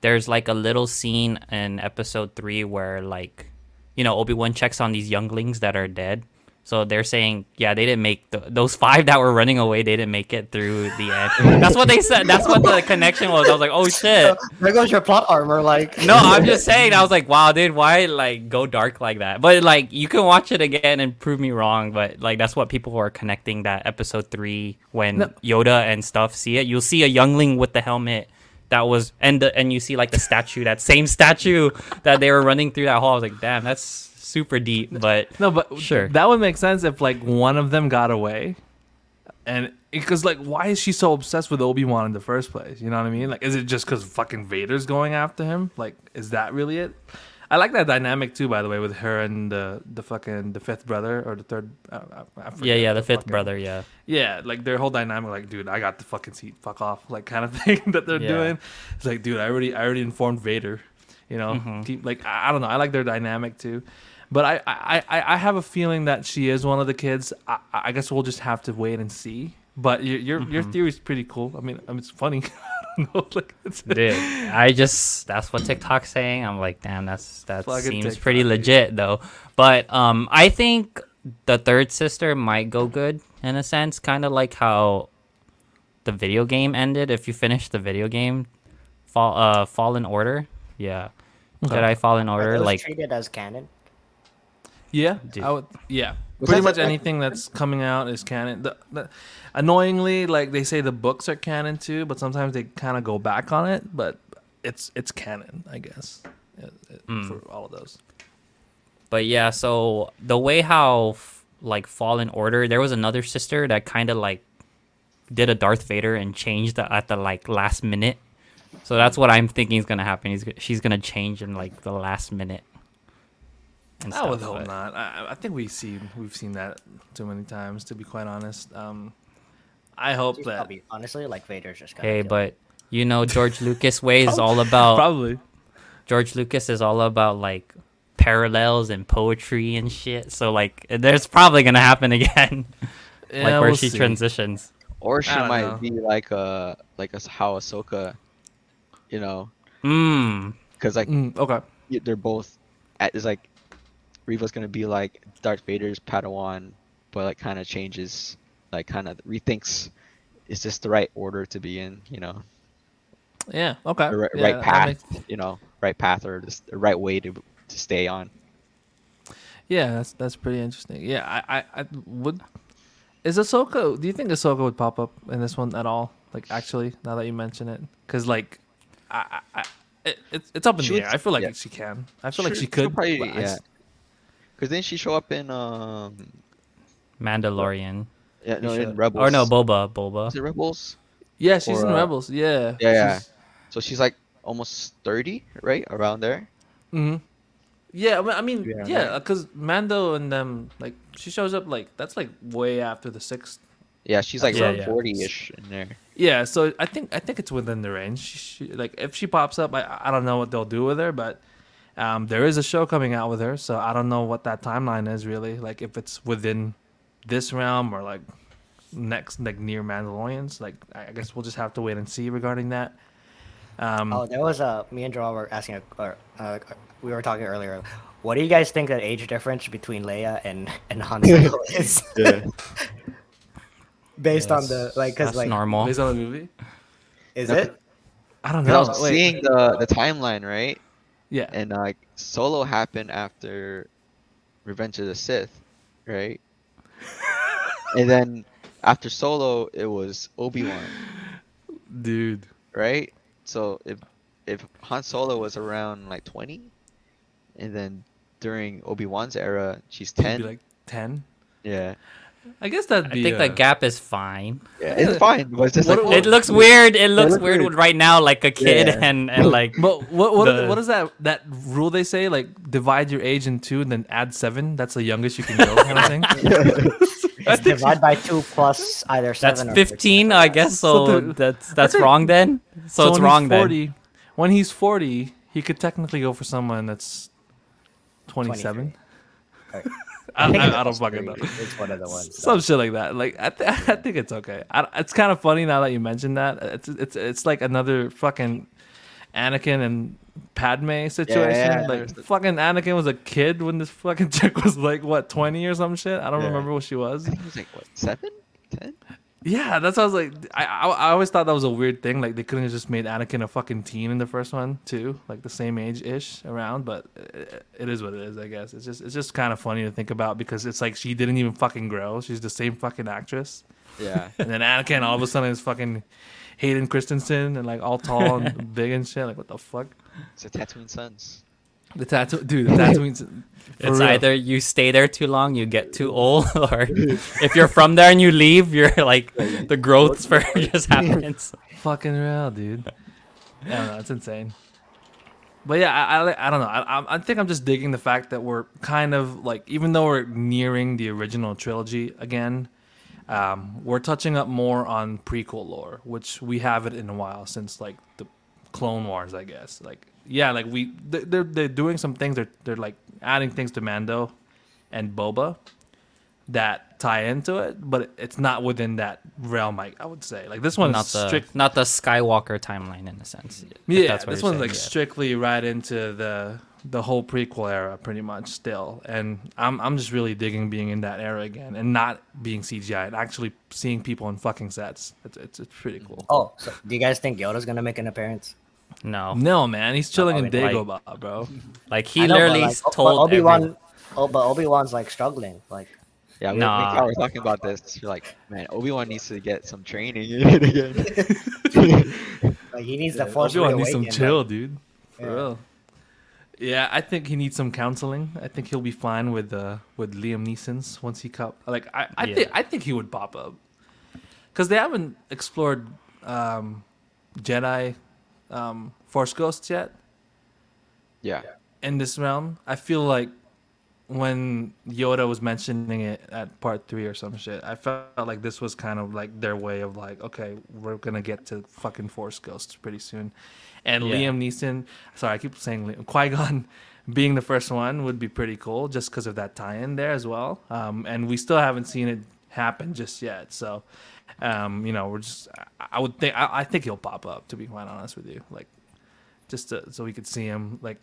There's like a little scene in episode three where like you know Obi Wan checks on these younglings that are dead. So they're saying, yeah, they didn't make the, those five that were running away. They didn't make it through the end. That's what they said. That's what the connection was. I was like, oh shit. there goes your plot armor like No, I'm just saying. I was like, wow, dude, why like go dark like that? But like, you can watch it again and prove me wrong. But like, that's what people are connecting that episode three when No. Yoda and stuff see it. You'll see a youngling with the helmet that was, and the, and you see like the statue, that same statue that they were running through that hall. I was like, damn, that's super deep. But No, but Sure. that would make sense if like one of them got away, and because like why is she so obsessed with Obi Wan in the first place? You know what I mean? Like, is it just because fucking Vader's going after him? Like, is that really it? I like that dynamic too. By the way, with her and the the fucking the fifth brother or the third. I, I, I forget Yeah, yeah, the fifth fucking- brother. Yeah, Yeah, like their whole dynamic, like, dude, I got the fucking seat, fuck off, like kind of [LAUGHS] thing that they're Yeah. doing. It's like, dude, I already, I already informed Vader, you know. Mhm. Keep like, I, I don't know, I like their dynamic too, but I, I, I, I have a feeling that she is one of the kids. I, I guess we'll just have to wait and see. But your, your, your Mhm. theory is pretty cool. I mean, I mean, it's funny. [LAUGHS] I know, [LAUGHS] like, it's, dude. I just that's what TikTok's saying. I'm like, damn, that's that Fucking seems TikTok, pretty dude. legit though. But um, I think the third sister might go good in a sense, kind of like how the video game ended. If you finish the video game, fall uh Fallen Order, yeah, Okay. Jedi Fallen Are Order, those like treated as canon. Yeah, Dude. I would, yeah. Was Pretty that much the- anything that's coming out is canon. The, the, annoyingly, like they say the books are canon too, but sometimes they kind of go back on it. But it's it's canon, I guess, uh, uh, Mm. for all of those. But yeah, so the way how f- like Fallen Order, there was another sister that kind of like did a Darth Vader and changed the, at the like last minute. So that's what I'm thinking is gonna happen. He's, she's gonna change in like the last minute. And I would hope but- not. I, I think we see we've seen that too many times. To be quite honest, um, I hope She's that probably, honestly, like Vader's just. gonna Hey, kill but you know George [LAUGHS] Lucas way is all about probably. George Lucas is all about like parallels and poetry and shit. So like, there's probably gonna happen again, [LAUGHS] Yeah, like where we'll she see. transitions. Or she might know. be like a like a how Ahsoka, you know, Mm. because like Mm, okay. they're both at is like Reva's gonna be like Darth Vader's Padawan, but like kind of changes, like kind of rethinks, is this the right order to be in? You know, Yeah. Okay. the right, Yeah, right path. makes- You know, right path or the, the right way to to stay on. Yeah, that's that's pretty interesting. Yeah, I, I, I would. Is Ahsoka? Do you think Ahsoka would pop up in this one at all? Like, actually, now that you mention it, because like, I, I, I it, it's it's up in She the would- air. I feel like yeah. she can. I feel like She'll- she could. Probably, yeah. S- Because then she show up in um Mandalorian. yeah no should. in Rebels. Or no, Boba. Boba. Is it Rebels? yeah, she's or, in uh, Rebels. Yeah. Yeah, yeah. So she's like almost thirty, right around there. hmm Yeah, I mean- I mean, Yeah, yeah, right. because Mando and them, like, she shows up like that's like way after the sixth. Yeah, she's like Yeah, around forty-ish in there. Yeah, so I think I think it's within the range. She, she, like if she pops up, I I don't know what they'll do with her, but um, there is a show coming out with her, so I don't know what that timeline is really. Like if it's within this realm or like next like near Mandalorians. Like I I guess we'll just have to wait and see regarding that. Um, Oh, there was a me and Joel were asking, a, or uh, we were talking earlier. What do you guys think the age difference between Leia and and Han Solo [LAUGHS] is? [LAUGHS] Based on the like, cause like, normal. based on the movie, is No, it? I don't 'Cause I know. was Wait, seeing the the timeline, right? Yeah, And like Solo happened after Revenge of the Sith, right? [LAUGHS] and then after Solo, it was Obi Wan, dude. right? So if if Han Solo was around like twenty, and then during Obi Wan's era, she's ten. be like ten. yeah, I guess that'd I think uh, the gap is fine. yeah, it's fine. But it's just What- like It looks weird. It looks looks weird weird. right now, like a kid Yeah. and and like. But what what the- what is that that rule they say like divide your age in two and then add seven? That's the youngest you can go kind of thing. [LAUGHS] It's divide by two plus either That's seven. or 15, I guess. So So the- that's that's think- wrong then. So, it's when wrong he's then. 40, When he's forty, he could technically go for someone that's twenty-seven. I, I, I don't fucking know. It's one of the ones. Some shit like that. Like I, th- I think it's okay. I, it's kind of funny now that you mentioned that. It's it's it's like another fucking Anakin and Padme situation. Yeah. Like fucking Anakin was a kid when this fucking [LAUGHS] chick was like what twenty or some shit. I don't Yeah. remember what she was. I think it was like what seven, ten. Yeah, that's what I was like. I, I I always thought that was a weird thing. Like they couldn't have just made Anakin a fucking teen in the first one too, like the same age ish around. But it, it is what it is, I guess. It's just it's just kind of funny to think about because it's like she didn't even fucking grow. She's the same fucking actress, Yeah. [LAUGHS] and then Anakin all of a sudden is fucking Hayden Christensen and like all tall and [LAUGHS] big and shit. Like what the fuck? It's a Tatooine Suns. The tattoo, dude. The Tatooine's. [LAUGHS] It's real. either you stay there too long, you get too old, [LAUGHS] or if you're from there and you leave, you're like the growth spurt [LAUGHS] just happens. fucking real, dude. Yeah, no, it's insane. but yeah, I, I, I don't know. I, I- I think I'm just digging the fact that we're kind of like, even though we're nearing the original trilogy again, um, we're touching up more on prequel lore, which we haven't in a while since like the Clone Wars, I guess. Like, yeah, like we they- they're they're doing some things. They're they're like adding things to Mando and Boba that tie into it, but it's not within that realm. I, I would say like this one's not the strict not the Skywalker timeline in a sense. yeah, that's this one's saying, like yeah. strictly right into the the whole prequel era, pretty much still. And I'm I'm just really digging being in that era again and not being CGI and actually seeing people in fucking sets. It's it's, it's pretty cool. Oh, so do you guys think Yoda's gonna make an appearance? No, No man, he's chilling in Oh, like- Dagobah, bro. like he I know, but, literally like, but told Obi Wan. Oh, but Obi Wan's like struggling. Like, Yeah, we, Nah. me and Kyle were talking about this. You're like, man, Obi Wan needs to get some training [LAUGHS] again. [LAUGHS] like he needs the force Obi-Wan needs some chill, like- dude. For Yeah. real. Yeah, I think he needs some counseling. I think he'll be fine with uh with Liam Neeson's once he cop. Like I, I Yeah. think I think he would pop up because they haven't explored um, Jedi um, Force ghosts yet yeah, in this realm. I feel like when Yoda was mentioning it at part three or some shit, I felt like this was kind of like their way of like, okay, we're gonna get to fucking Force ghosts pretty soon. And Yeah. Liam Neeson, sorry, I keep saying Liam, Qui Gon [LAUGHS] being the first one would be pretty cool just because of that tie-in there as well. Um, and we still haven't seen it happen just yet, so. Um, you know, we're just. I- I would think. I, I think he'll pop up. To be quite honest with you, like, just to, so we could see him. Like,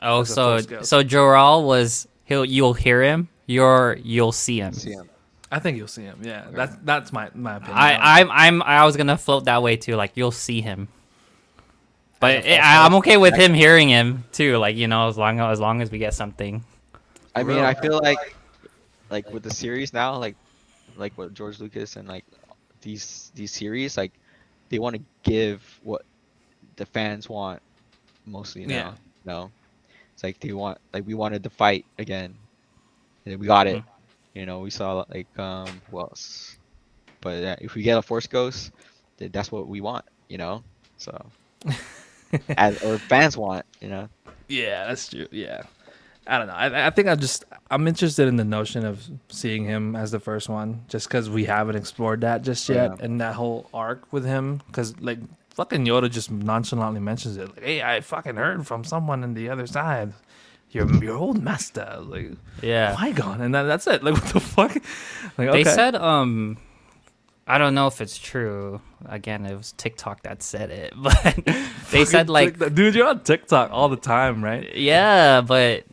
Oh, as so Force ghost. so Joral was he'll you'll hear him. You're you'll see him. see him. I think you'll see him. Yeah, that's that's my my opinion. I I'm I'm I was gonna float that way too. Like you'll see him, but it, I, I'm okay with him hearing him too. Like you know, as long as long as we get something. I mean, Real. I feel like, like with the series now, like, like what George Lucas and like these these series, like, they want to give what the fans want mostly now. Yeah. No, it's like they want like we wanted the fight again, and we got it. Mhm. You know, we saw like um who else? But uh, if we get a Force Ghost, then that's what we want. You know, so [LAUGHS] as or fans want. You know. yeah, that's true. Yeah, I don't know. I I think I just I'm interested in the notion of seeing him as the first one, just because we haven't explored that just yet, Yeah. and that whole arc with him. Because like fucking Yoda just nonchalantly mentions it, like, "Hey, I fucking heard from someone on the other side." Your, your old master, like Yeah. Qui Gon, and that, that's it. Like, [LAUGHS] what the fuck? Like, They said um I don't know if it's true. Again, it was TikTok that said it, [LAUGHS] but they said like dude, you're on TikTok all the time, right? yeah, but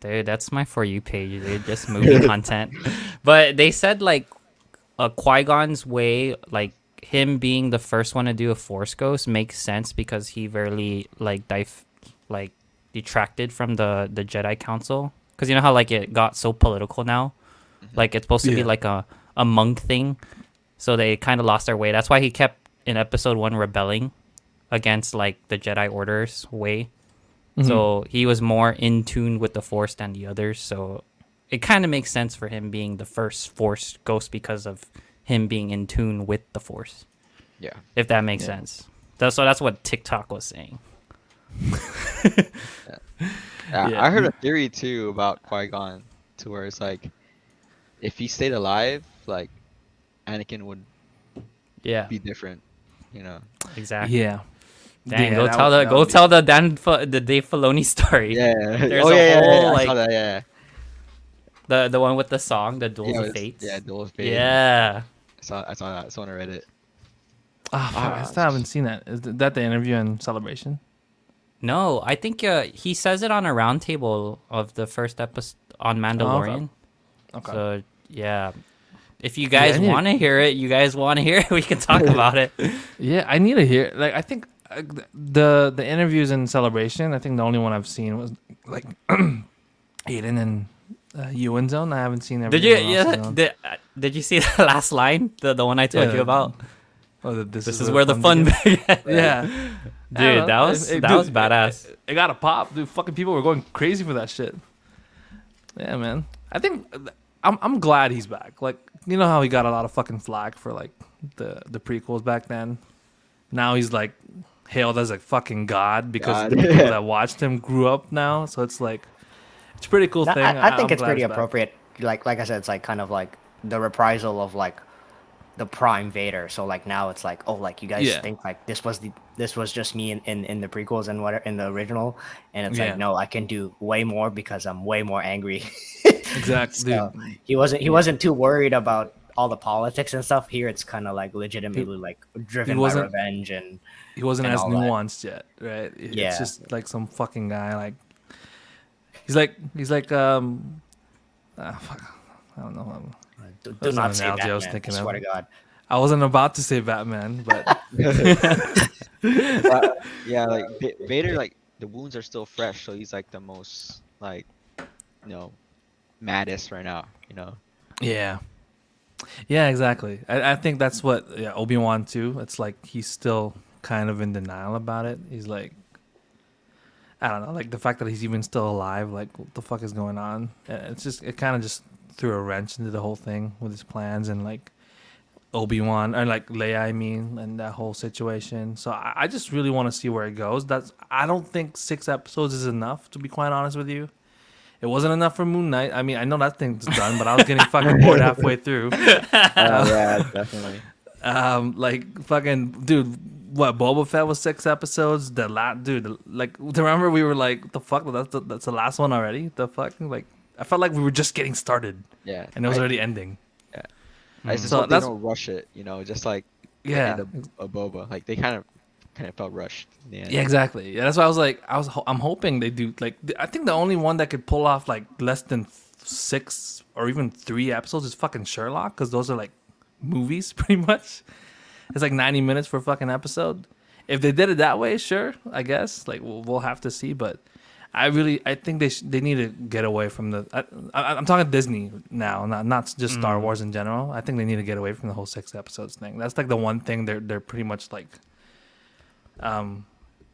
dude, that's my for you page, dude. Just movie [LAUGHS] content. But they said like a Qui Gon's way, like him being the first one to do a Force Ghost makes sense because he very like dif- like detracted from the the Jedi Council. Because you know how like it got so political now, mm-hmm. like it's supposed to be like a a monk thing, so they kind of lost their way. That's why he kept in Episode One rebelling against like the Jedi Order's way. Mm-hmm. So he was more in tune with the Force than the others. So it kind of makes sense for him being the first Force ghost because of him being in tune with the Force. Yeah. If that makes Yeah. sense. That's so. That's what TikTok was saying. [LAUGHS] Yeah, Yeah. I heard a theory too about Qui Gon, to where it's like, if he stayed alive, like, Anakin would Yeah, be different, you know. exactly. Yeah. Dang, Yeah, go that tell would- the go be- tell the Dan Fa- the Dave Filoni [LAUGHS] story. Yeah. There's oh a yeah, yeah, whole, yeah, I like- saw that. Yeah. The the one with the song, the Duels yeah, of it's- Fates. Yeah, Duel of Fate. Yeah. I saw, I saw that. I saw it on Reddit. Ah, fuck, I Ah, still haven't seen that. Is that the interview and celebration? No, I think uh, he says it on a roundtable of the first episode on Mandalorian. Okay. So yeah, if you guys I need want to hear it, you guys want to hear it, [LAUGHS] we can talk about it. [LAUGHS] Yeah, I need to hear. Like, I think the the interviews and celebration. I think the only one I've seen was like [CLEARS THROAT] Hayden and uh, Ewan Zone. I haven't seen Did you? else, Yeah. you. Did, uh, did you see [LAUGHS] the last line? The the one I told Yeah. you about. Oh, the- this, This is where the fun begins. [LAUGHS] begins. [LAUGHS] Yeah, Dude, that was It- it- that dude, was badass. It, it got a pop, dude. Fucking people were going crazy for that shit. Yeah, man. I think I'm I'm glad he's back. Like, you know how he got a lot of fucking flack for like the the prequels back then. Now he's like hailed as a fucking god because God. the people that watched him grew up now. So it's like it's a pretty cool That- thing. I, I think I'm it's pretty back. appropriate. Like like I said, it's like kind of like the reprisal of like the prime Vader. So like now it's like oh like you guys Yeah. think like this was the this was just me in, in, in the prequels and what in the original, and it's Yeah. like no I can do way more because I'm way more angry. [LAUGHS] Exactly, So he wasn't he wasn't too worried about all the politics and stuff. Here it's kind of like legitimately like driven by wasn't- revenge and He wasn't as all that. nuanced yet, right? It- Yeah. It's just like some fucking guy. Like he's like he's like um, ah, fuck, I don't know. do, do not an say analogy I Batman. was I, thinking swear of. to God. I wasn't about to say Batman, but [LAUGHS] [LAUGHS] But, yeah, like Va- Vader, like the wounds are still fresh, so he's like the most like, you know, maddest right now. You know. yeah, yeah, exactly. I, I think that's what yeah, Obi Wan too. It's like he's still kind of in denial about it. He's like. I don't know, like the fact that he's even still alive, like what the fuck is going on? Uh, It's just it kind of just threw a wrench into the whole thing with his plans and like Obi Wan and like Leia, I mean, and that whole situation. So I, I just really want to see where it goes. That's I don't think six episodes is enough to be quite honest with you. It wasn't enough for Moon Knight. I mean, I know that thing's done, but I was getting fucking bored halfway through. [LAUGHS] Oh yeah, [LAUGHS] definitely. Um, like fucking dude, what Boba Fett was six episodes. The last dude, the- like remember we were like, the fuck, that's the, that's the last one already. The fuck, like I felt like we were just getting started Yeah. and it was I, already ending. Yeah. I just So hope they don't rush it. You know, just like Yeah, of, of Boba. Like they kind of kind of felt rushed. end. Yeah, exactly. Yeah, that's why I was like, I was, ho- I'm hoping they do. Like, I think the only one that could pull off like less than six or even three episodes is fucking Sherlock, because those are like movies, [LAUGHS] pretty much. It's like 90 minutes for a fucking episode. If they did it that way, sure, I guess. Like, we'll, we'll have to see. But I really, I think they sh- they need to get away from the. I, I, I'm talking Disney now, not not just Star Mm. Wars in general. I think they need to get away from the whole six episodes thing. That's like the one thing they're they're pretty much like. Um,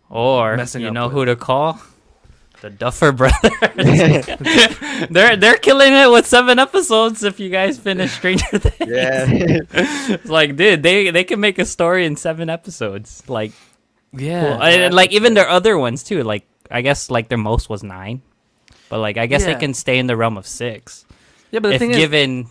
Or Messing you know with- who to call? The Duffer Brothers. [LAUGHS] they're they're killing it with seven episodes. If you guys finish Stranger [LAUGHS] Things, Yeah. it's like dude, they they can make a story in seven episodes. Like, yeah, well, and, like even their other ones too. Like I guess like their most was nine, but like I guess Yeah. they can stay in the realm of six yeah. But the if thing is, given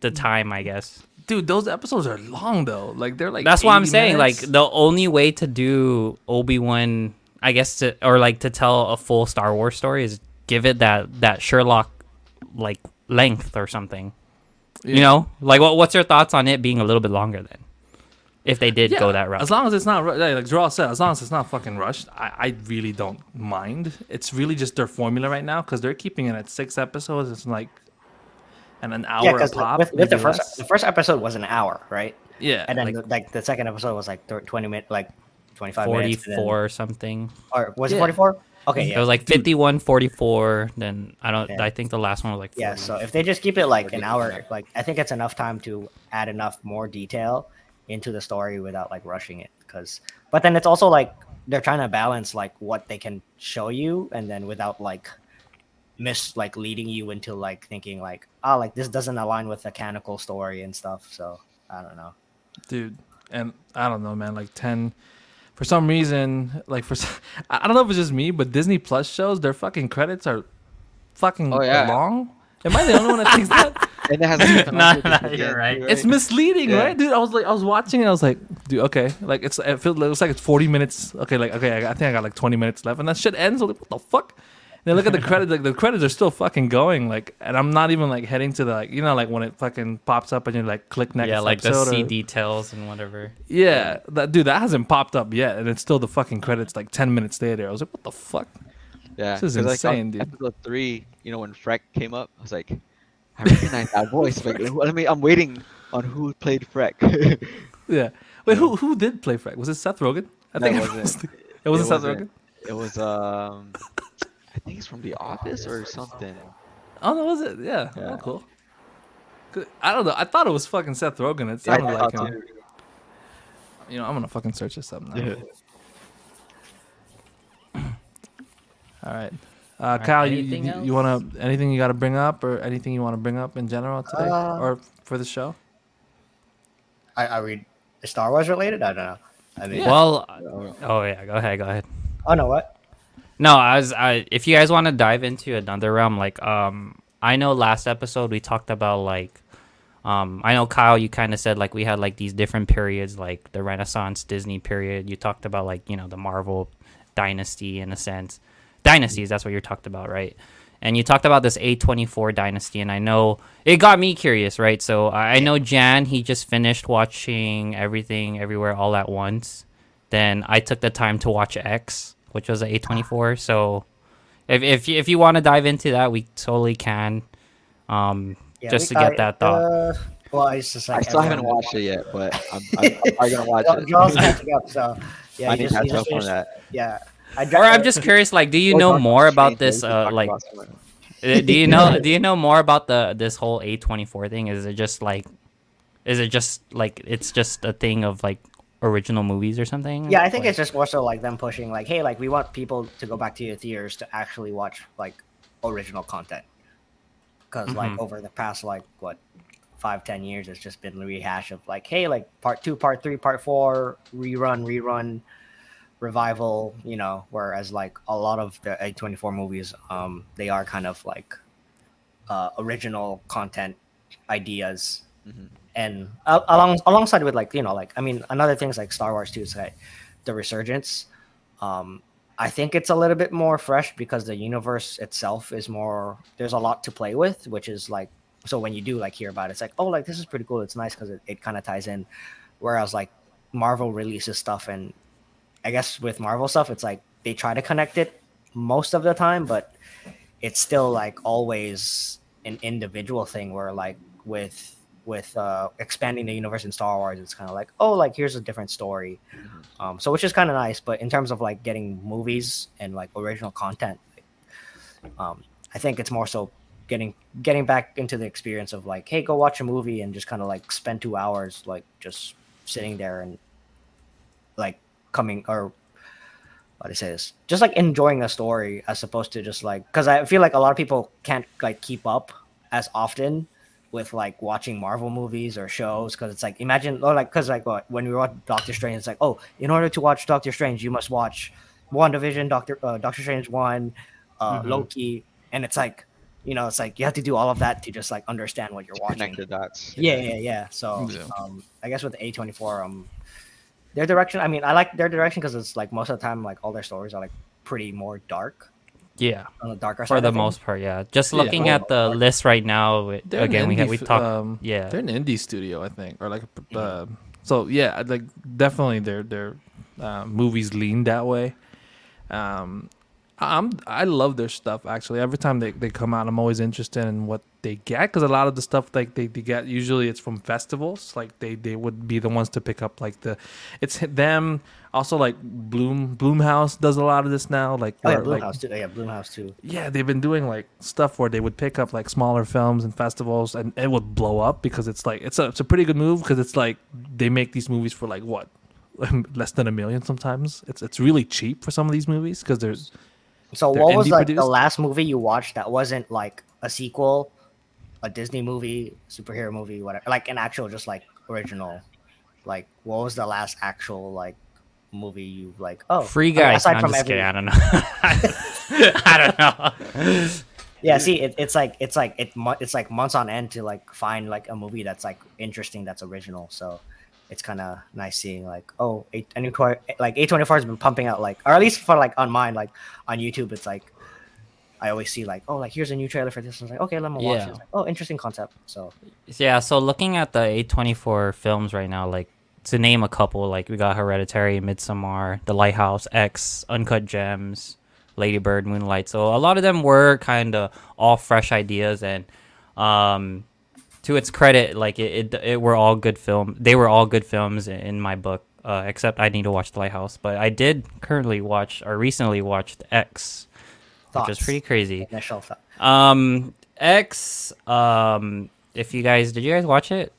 the time. I guess. dude, those episodes are long though. Like they're like That's what I'm 80 saying. minutes. Like the only way to do Obi Wan, I guess, to or like to tell a full Star Wars story is give it that that Sherlock like length or something. You know, like what what's your thoughts on it being a little bit longer then? If they did Yeah, go that route, As long as it's not like Joel said, as long as it's not fucking rushed, I, I really don't mind. It's really just their formula right now because they're keeping it at six episodes. It's like and an hour Yeah, a because pop. with, with the first less. the first episode was an hour, right? yeah, And then like, the, like the second episode was like twenty minutes, like twenty five minutes. forty then- or something. or was it forty four? Okay, It was like 51, 44. Then I don't. Yeah. I think the last one was like 40. Yeah, so if they just keep it like an hour, like I think it's enough time to add enough more detail into the story without like rushing it. Because, but then it's also like they're trying to balance like what they can show you, and then without like miss like leading you into like thinking like oh like this doesn't align with the canonical story and stuff. So I don't know. dude and i don't know man like 10 for some reason like for [LAUGHS] I don't know if it's just me but disney plus shows their fucking credits are fucking Oh, yeah. long. Am i the only one that thinks that? [LAUGHS] And it has like, [LAUGHS] Nah, Pinocchio nah, you're right. it's misleading Yeah. right? Dude i was like i was watching it i was like dude okay. Like it's it feels it looks like it's 40 minutes. Okay like okay i, I think i got like 20 minutes left and that shit ends. I'm like what the fuck and then look at the credits like the credits are still fucking going like and i'm not even like heading to the like you know like when it fucking pops up and you like click next yeah, like the episode C or- details and whatever. Yeah, that dude, that hasn't popped up yet, and it's still the fucking credits like ten minutes later. I was like, what the fuck? Yeah, This is 'cause, like, insane, on dude. Episode three, you know, when Freck came up, I was like, I recognize that [LAUGHS] voice. Like, I mean, I'm waiting on who played Freck. [LAUGHS] Yeah. Wait, who who did play Freck? Was it Seth Rogen? I No, think it [LAUGHS] it wasn't. was. It wasn't Seth wasn't. Rogen. it was um, I think it's from The Office or something. Oh no, was it? Yeah. Yeah. Oh, cool. 'Cause- I don't know. I thought it was fucking Seth Rogen. It Yeah, sounded like him. too. You know, I'm gonna fucking search this up now. Yeah. [CLEARS THROAT] All right. Uh, Kyle, you, you, you wanna anything you got to bring up or anything you want to bring up in general today Uh, or for the show? I, I read Star Wars related. I don't know. I mean, Well, Uh, oh yeah, go ahead, go ahead. oh no, what? No, I was. I, if you guys want to dive into another realm, like um, I know last episode we talked about like, um, I know Kyle, you kind of said like we had like these different periods, like the Renaissance Disney period. You talked about like you know the Marvel dynasty in a sense, dynasties. That's what you talked about, right? And you talked about this A twenty four dynasty, and I know it got me curious, right? So I know Jan, he just finished watching everything, everywhere, all at once. Then I took the time to watch X, which was an A24. So if if you, if you want to dive into that, we totally can. Um, Yeah, just to get I- that thought. Uh, well, it's just like I still haven't everyone- watched it yet, but I'm, [LAUGHS] I'm, I'm gonna watch Jo- it. Joel's catching up, so yeah, I need just, to catch just up on that. Yeah, I or I'm just curious, like, do you know more about this? Uh, like, about some- uh, do you know [LAUGHS] do you know more about the this whole A24 thing? Is it just like, is it just like it's just a thing of like original movies or something? Yeah, I think Like- it's just more so like them pushing, like, hey, like we want people to go back to your theaters to actually watch like original content, because like Mhm. over the past like what five ten years, it's just been a rehash of like, hey, like part two, part three, part four, rerun, rerun, revival. You know, whereas like a lot of the A twenty four movies, um, they are kind of like uh, original content ideas Mhm. And uh, along alongside with like you know like I mean another things like Star Wars too is like the resurgence. Um, I think it's a little bit more fresh because the universe itself is more. There's a lot to play with, which is like so when you do like hear about it, it's like oh like this is pretty cool. It's nice because it, it kind of ties in. Whereas like Marvel releases stuff and I guess with Marvel stuff, it's like they try to connect it most of the time, but it's still like always an individual thing where like with with uh expanding the universe in Star Wars, it's kind of like oh like here's a different story, um so which is kind of nice. But in terms of like getting movies and like original content, um I think it's more so getting getting back into the experience of like hey go watch a movie and just kind of like spend two hours like just sitting there and like coming or how do I say this? Just like enjoying a story as opposed to just like because I feel like a lot of people can't like keep up as often with like watching Marvel movies or shows because it's like imagine or like because like what when we watch Doctor Strange it's like oh in order to watch Doctor Strange you must watch WandaVision Doctor uh, Doctor Strange one uh, Mhm. Loki and it's like you know it's like you have to do all of that to just like understand what you're watching Connect the dots. yeah, yeah, yeah. So, Yeah. um, I guess with A twenty four, um, their direction. I mean, I like their direction because it's like most of the time, like all their stories are like pretty more dark yeah, on the darker side. for the most part, yeah. Just looking Oh, at the okay. list right now, it- They're an again, we indie we f- talked. um, yeah. they're an indie studio, I think, or like uh, so. Yeah, like definitely their their uh, movies lean that way. Um, I'm I love their stuff actually. Every time they, they come out, I'm always interested in what they get because a lot of the stuff like they, they get usually it's from festivals. Like they, they would be the ones to pick up like the, it's them. Also like Blum Blumhouse does a lot of this now. Like Oh yeah, where, like, Blumhouse too. Yeah, Blumhouse too. yeah, they've been doing like stuff where they would pick up like smaller films and festivals, and it would blow up because it's like it's a it's a pretty good move because it's like they make these movies for like what [LAUGHS] less than a million sometimes. It's it's really cheap for some of these movies because there's So, what was like the last movie you watched that wasn't like a sequel, a Disney movie, superhero movie, whatever, like an actual just like original? Like, what was the last actual like movie you like? Oh, Free I mean, guy. aside I'm from every- kidding. I don't know. [LAUGHS] I don't know. Yeah, see, it, it's like it's like it it's like months on end to like find like a movie that's like interesting, that's original. So it's kind of nice seeing like oh, a, a new toy like A twenty four has been pumping out like or at least for like on mine like on YouTube, it's like I always see like oh like here's a new trailer for this. It's like okay, let me watch Yeah. it. Like, oh, interesting concept. So Yeah, so looking at the A24 films right now, like to name a couple, like we got Hereditary, Midsommar, The Lighthouse, X, Uncut Gems, Lady Bird, Moonlight. So a lot of them were kind of all fresh ideas, and um, to its credit, like it, it, it were all good film. They were all good films in, in my book, uh, except I need to watch The Lighthouse. But I did currently watch or recently watched X, thoughts, which is pretty crazy. initial thought. Um, X. Um, if you guys did you guys watch it?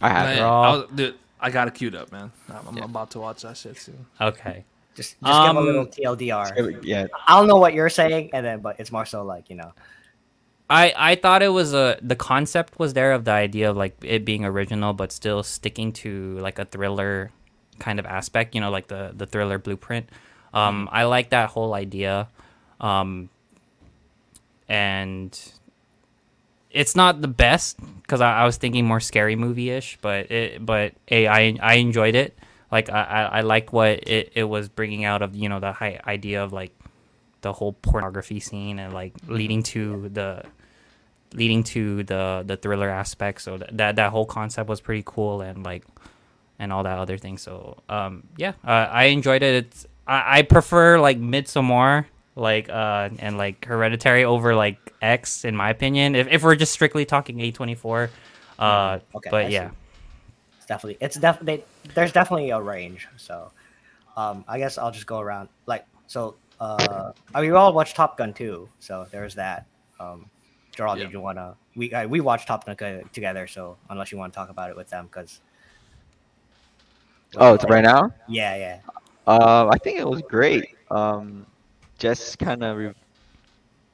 I have. Man, all- I dude, I got it queued up, man. I'm, I'm Yeah. about to watch that shit soon. Okay. Just just give a little Um, TLDR. Yeah, I'll know what you're saying, and then but it's more so like you know I I thought it was a the concept was there of the idea of like it being original but still sticking to like a thriller kind of aspect. You know, like the the thriller blueprint. Um, I like that whole idea, um, and it's not the best because I, I was thinking more scary movie ish, but it but hey, I I enjoyed it. Like I I, I like what it, it was bringing out of you know the high idea of like the whole pornography scene and like leading to the leading to the the thriller aspect. So that that, that whole concept was pretty cool and like and all that other thing. So um yeah, uh, I enjoyed it. It's I, I prefer like Midsommar like uh and like Hereditary over like X in my opinion. If if we're just strictly talking A twenty four, uh, Okay, I but see. yeah, It's definitely it's definitely there's definitely a range. So, um, I guess I'll just go around like so. Uh, I mean, we all watched Top Gun too, so there's that. Um, Joral, Yeah. did you wanna? We uh, we watched Top Gun together, so unless you want to talk about it with them, because Oh, it's right now. yeah, yeah, uh, I think it was great. Um, just kind of re-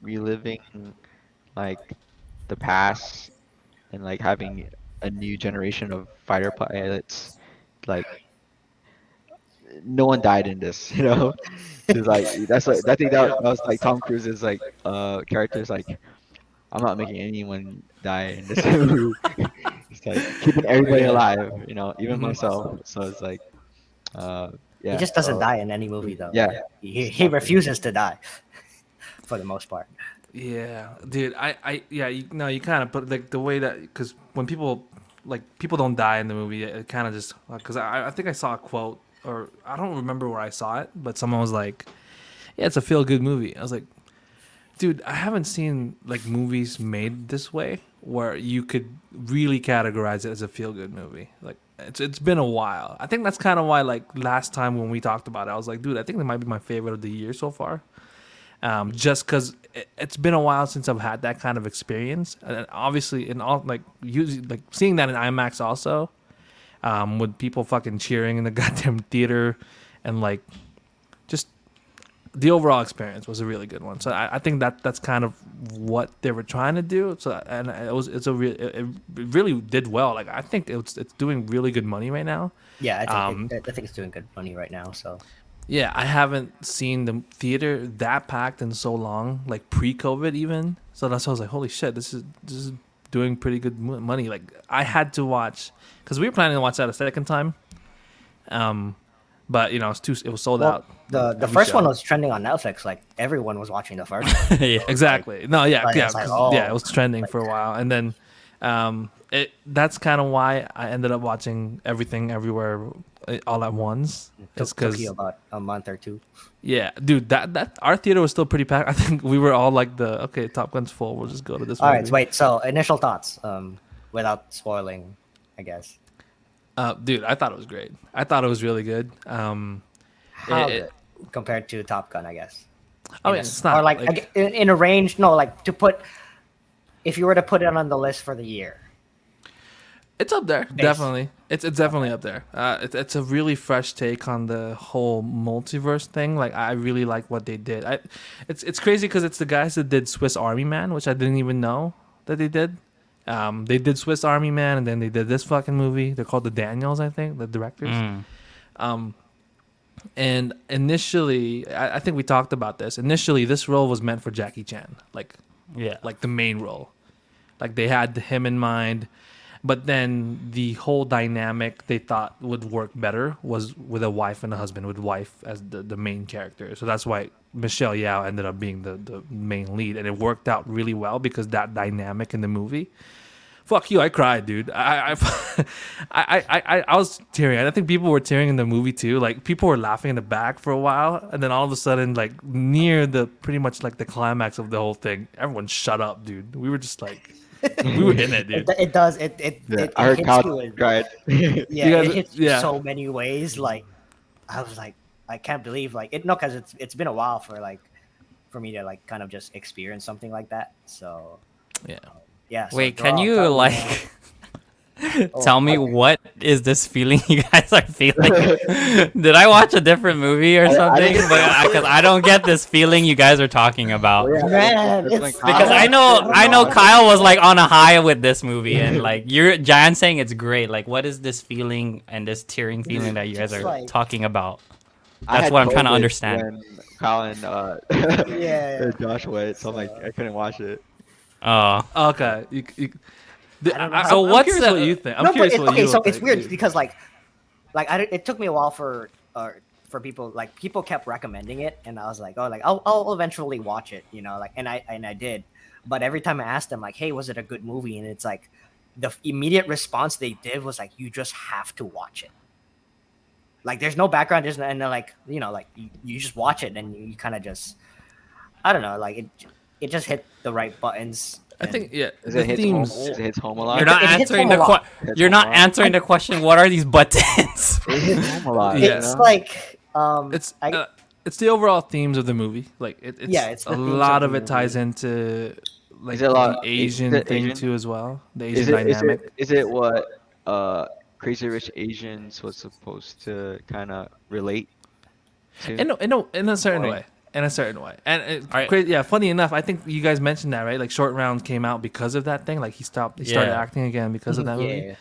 reliving like the past and like having a new generation of fighter pilots. Like no one died in this, [LAUGHS] you know. It's like that's like I think that, that was like Tom Cruise's like uh character's like I'm not making anyone die in this [LAUGHS] movie. [LAUGHS] it's like keeping everybody alive, you know, even myself. So it's like uh yeah. he just doesn't so- die in any movie though. Yeah. he, he refuses to die [LAUGHS] for the most part. Yeah, dude. I, I, yeah. You, no, you kind of put like the way that because when people like people don't die in the movie, it kind of just uh, because I, I think I saw a quote or I don't remember where I saw it, but someone was like, "Yeah, it's a feel good movie." I was like, "Dude, I haven't seen like movies made this way where you could really categorize it as a feel good movie." Like it's it's been a while. I think that's kind of why like last time when we talked about it, I was like, "Dude, I think that might be my favorite of the year so far." um, just because it, it's been a while since I've had that kind of experience, and obviously, in all like using like seeing that in IMAX also, um, with people fucking cheering in the [LAUGHS] goddamn theater, and like just the overall experience was a really good one. So I, I think that that's kind of what they were trying to do. So and it was it's a it, it really did well. Like I think it's it's doing really good money right now. Yeah, I think Um, it, I think it's doing good money right now. So Yeah, I haven't seen the theater that packed in so long, like pre-COVID even. So that's why I was like, holy shit, this is this is doing pretty good money. Like I had to watch because we were planning to watch that a second time, um, but you know it's too it was sold well, out. the the first one was trending on Netflix. Like everyone was watching the first. [LAUGHS] one. yeah. exactly. No, yeah, yeah, like, 'cause- yeah. oh, It was trending for a while, and then um, it that's kind of why I ended up watching everything everywhere uh, all at once. It's because about a month or two. Yeah, dude, that that our theater was still pretty packed. [LAUGHS] I think we were all like the okay, Top Gun's full. We'll just go to this. All right, movie. so wait. So initial thoughts, um, without spoiling, I guess. Uh, dude, I thought it was great. I thought it was really good. Um, How it- good compared to Top Gun, I guess. oh In yeah, a- it's not or like, like, in, in a range. No, like to put. If you were to put it on the list for the year, it's up there. Definitely, it's it's definitely up there. Uh, it's it's a really fresh take on the whole multiverse thing. Like I really like what they did. I, it's it's crazy because it's the guys that did Swiss Army Man, which I didn't even know that they did. Um, they did Swiss Army Man, and then they did this fucking movie. They're called the Daniels, I think, the directors. Mm. Um, and initially, I, I think we talked about this. Initially, this role was meant for Jackie Chan, like Yeah. like the main role. Like they had him in mind, but then the whole dynamic they thought would work better was with a wife and a husband, with wife as the, the main character. So that's why Michelle Yeoh ended up being the, the main lead, and it worked out really well because that dynamic in the movie. Fuck you! I cried, dude. I I I [LAUGHS] I, I, I was tearing. I think people were tearing in the movie too. Like people were laughing in the back for a while, and then all of a sudden, like near the pretty much like the climax of the whole thing, everyone shut up, dude. We were just like, [LAUGHS] we were in it, it, dude. it does. It it, Yeah, it, I it heard hits Kyle you in- cried. [LAUGHS] yeah, You guys- it hits yeah. so many ways. Like I was like, I can't believe like it. No, because it's it's been a while for like for me to like kind of just experience something like that. So Yeah. Um, yeah. so Wait, can you tell [LAUGHS] me, like [LAUGHS] Tell me okay. what is this feeling [LAUGHS] you guys are feeling? [LAUGHS] Did I watch a different movie or I- I something? think- But because I don't get this feeling you guys are talking about. Yeah, Man, that's it's- when Because I know I know know. Kyle was like on a high with this movie and like you're Jan saying it's great. Like what is this feeling and this tearing feeling that you guys are like- talking about? That's what I'm trying to understand. When Kyle and uh, Yeah. Josh went, so I'm like, I couldn't watch it. Oh, Okay. You, you, the- I don't know I- how- So I'm what's curious the- what you think? I'm no, but curious what okay, you so it's think, weird dude. because like, like I, it took me a while for uh for people like people kept recommending it, and I was like, oh, like I'll I'll eventually watch it, you know, like, and I and I did, but every time I asked them like, hey, was it a good movie, and it's like, the immediate response they did was like, you just have to watch it. Like, there's no background, there's no, and they're like, you know, like you, you just watch it, and you, you kind of just, I don't know, like it, it just hit the right buttons. I think yeah, Is the it hits home? themes. Is it hits home a lot? you're not it answering the a lot. que- Hits You're not answering the question. What are these buttons? [LAUGHS] It hits home a lot. Yeah. you it's know? like um It's I, uh, it's the overall themes of the movie. Like it, it's Yeah, it's a lot of of the it ties into like Is it a lot- the is Asian it thing Asian? too as well. The is Asian it, is dynamic. it is it what uh Crazy Rich Asians was supposed to kind of relate to? in a, in a, in a certain Point. way in a certain way and it, Alright. cra- yeah funny enough i think you guys mentioned that right like short round came out because of that thing like he stopped he started Yeah. acting again because of that movie yeah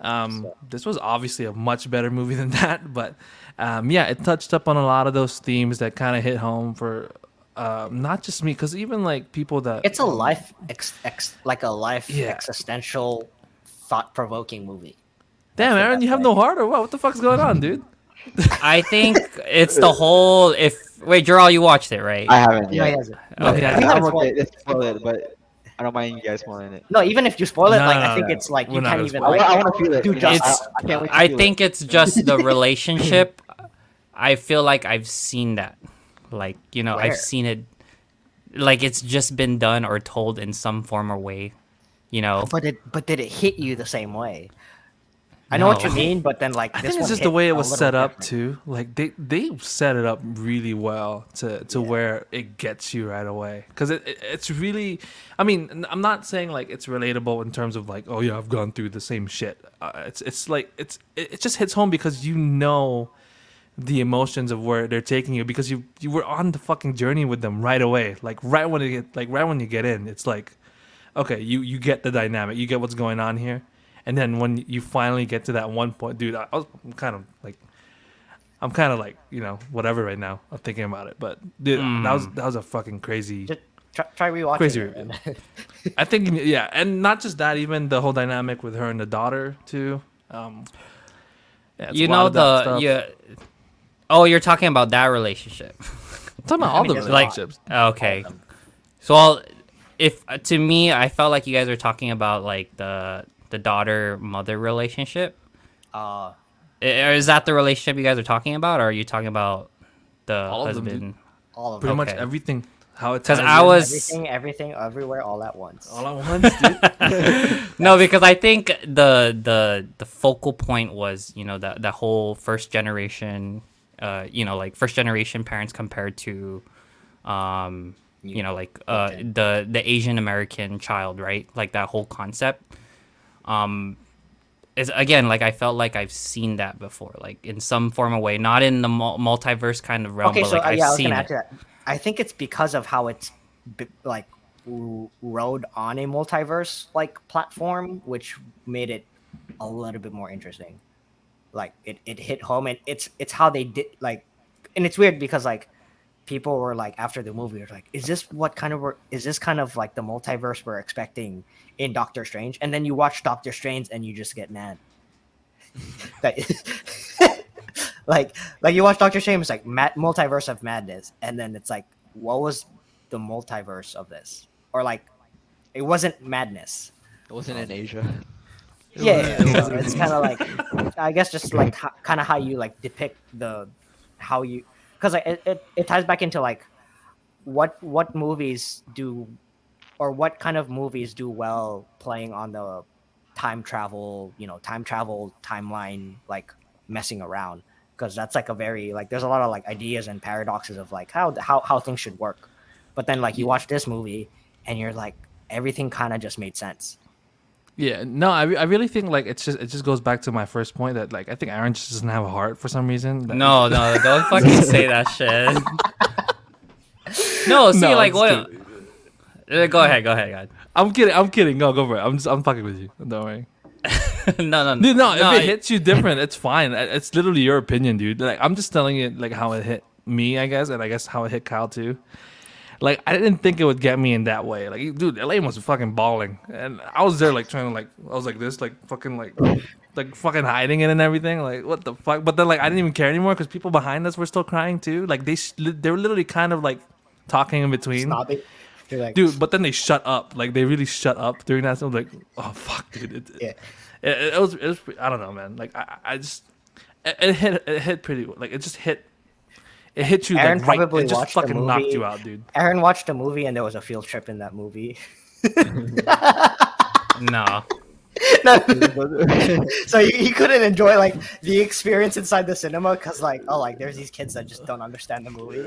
um So- this was obviously a much better movie than [LAUGHS] that but um yeah it touched up on a lot of those themes that kind of hit home for um not just me because even like people that it's a life ex, ex like a life Yeah. existential thought provoking movie damn aaron best you have way. no heart or what what the fuck's going on dude I think it's the whole. If wait, Joral, you watched it, right? I haven't No, he yet. hasn't. Oh, Okay. yeah. We I'm haven't okay. spoiled- Let's spoil it, but I don't mind you guys spoiling it. no even if you spoil it No, like no, i think no. it's like We're you can't even spoil I, like I want to feel it. do you. I, I can't wait to I feel think it's just the [LAUGHS] relationship. I feel like I've seen that. Like, you know, Where? I've seen it like it's just been done or told in some form or way. You know. but it but did it hit you the same way i know what you mean but then like I this think it's just the way it was set up different. too. Like they they set it up really well to to where it gets you right away. Because it, it it's really, I mean, I'm not saying like it's relatable in terms of like, oh yeah, I've gone through the same shit. Uh, it's it's like it's it, it just hits home because you know the emotions of where they're taking you because you you were on the fucking journey with them right away. Like right when you get like right when you get in, it's like okay, you you get the dynamic, you get what's going on here, and then when you finally get to that one point, dude, I, I was I'm kind of like, I'm kind of like you know whatever right now. I'm thinking about it, but dude, that was that was a fucking crazy, just try, try rewatching crazy review. [LAUGHS] I think yeah, and not just that, even the whole dynamic with her and the daughter too. Um, yeah, you know the yeah. Oh, you're talking about that relationship. I'm talking about [LAUGHS] all mean, the there's a lot. relationships. Okay. So I'll, if uh, to me, I felt like you guys were talking about like the the daughter mother relationship. uh Is that the relationship you guys are talking about, or are you talking about the All of them, husband? all of Pretty them much Okay. everything. How it 'Cause ties I was- everything everything everywhere all at once all at once, dude. [LAUGHS] [LAUGHS] no, because I think the the the focal point was you know that the whole first generation, uh, you know, like first generation parents compared to, um, you know, like uh, the the Asian American child, right? Like that whole concept. Um, is again like I felt like I've seen that before, like in some form of way, not in the mul- multiverse kind of realm, okay but so like uh, I've yeah i seen it. that. I think it's because of how it's like rode on a multiverse like platform which made it a little bit more interesting. Like it, it hit home and it's it's how they did like and it's weird because like people were like after the movie were like is this what kind of we're, is this kind of like the multiverse we're expecting in doctor strange? And then you watch doctor strange and you just get mad. [LAUGHS] [LAUGHS] Like like you watch doctor strange it's like mad, multiverse of madness. And then it's like what was the multiverse of this? Or like it wasn't madness. It wasn't in Asia. yeah, was- yeah, so it's kind of like i guess just like [LAUGHS] kind of how you like depict the how you because like, it, it, it ties back into like what what movies do or what kind of movies do well playing on the time travel you know time travel timeline like messing around. Because that's like a very like there's a lot of like ideas and paradoxes of like how how, how things should work. But then like you watch this movie and you're like everything kind of just made sense Yeah, no, I, re- I really think like it's just it just goes back to my first point that like I think Aaron just doesn't have a heart for some reason. Like- No, no, don't fucking [LAUGHS] say that shit. no, see, No, like what? Uh, Go ahead, go ahead, go I'm kidding. I'm kidding. No, go for it. I'm just, I'm fucking with you. Don't worry. [LAUGHS] ahead. no, no, Dude, no, if I- it hits you different, it's fine. It's literally your opinion, dude. Like I'm just telling you like how it hit me, I guess, and I guess how it hit Kyle too. Like I didn't think it would get me in that way. Like dude, Elaine was fucking bawling, and I was there like trying to like I was like this, like fucking like like fucking hiding it and everything. Like what the fuck? But then like I didn't even care anymore because people behind us were still crying too. Like they sh- they were literally kind of like talking in between. Stop it. Like, Dude, but then they shut up. Like they really shut up during that. So I'm like, oh fuck, dude. It, Yeah. it, it was, it was. I don't know, man. Like I, I just, it, it hit, it hit pretty. Like it just hit, it hit you Aaron like right. probably It just fucking knocked you out, dude. Aaron watched a movie and there was a field trip in that movie. [LAUGHS] no. [LAUGHS] no, so he, he couldn't enjoy like the experience inside the cinema because like oh like there's these kids that just don't understand the movie.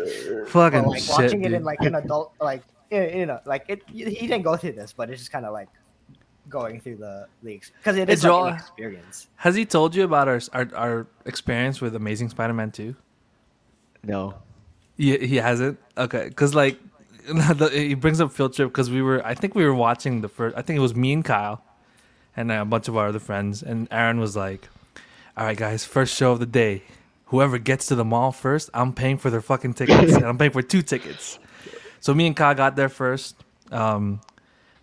Fucking But like shit, watching it in like an adult like you you know like it he didn't go through this but it's just kind of like going through the the because It's is like all- an experience. Has he told you about our our, our experience with Amazing Spider-Man 2? No. He, he hasn't. Okay, because like [LAUGHS] he brings up field trip because we were. I think we were watching the first. I think it was me and Kyle, and uh, a bunch of our other friends. And Aaron was like, "All right, guys, first show of the day. Whoever gets to the mall first, I'm paying for their fucking tickets, [LAUGHS] and I'm paying for two tickets." So me and Kyle got there first. Um,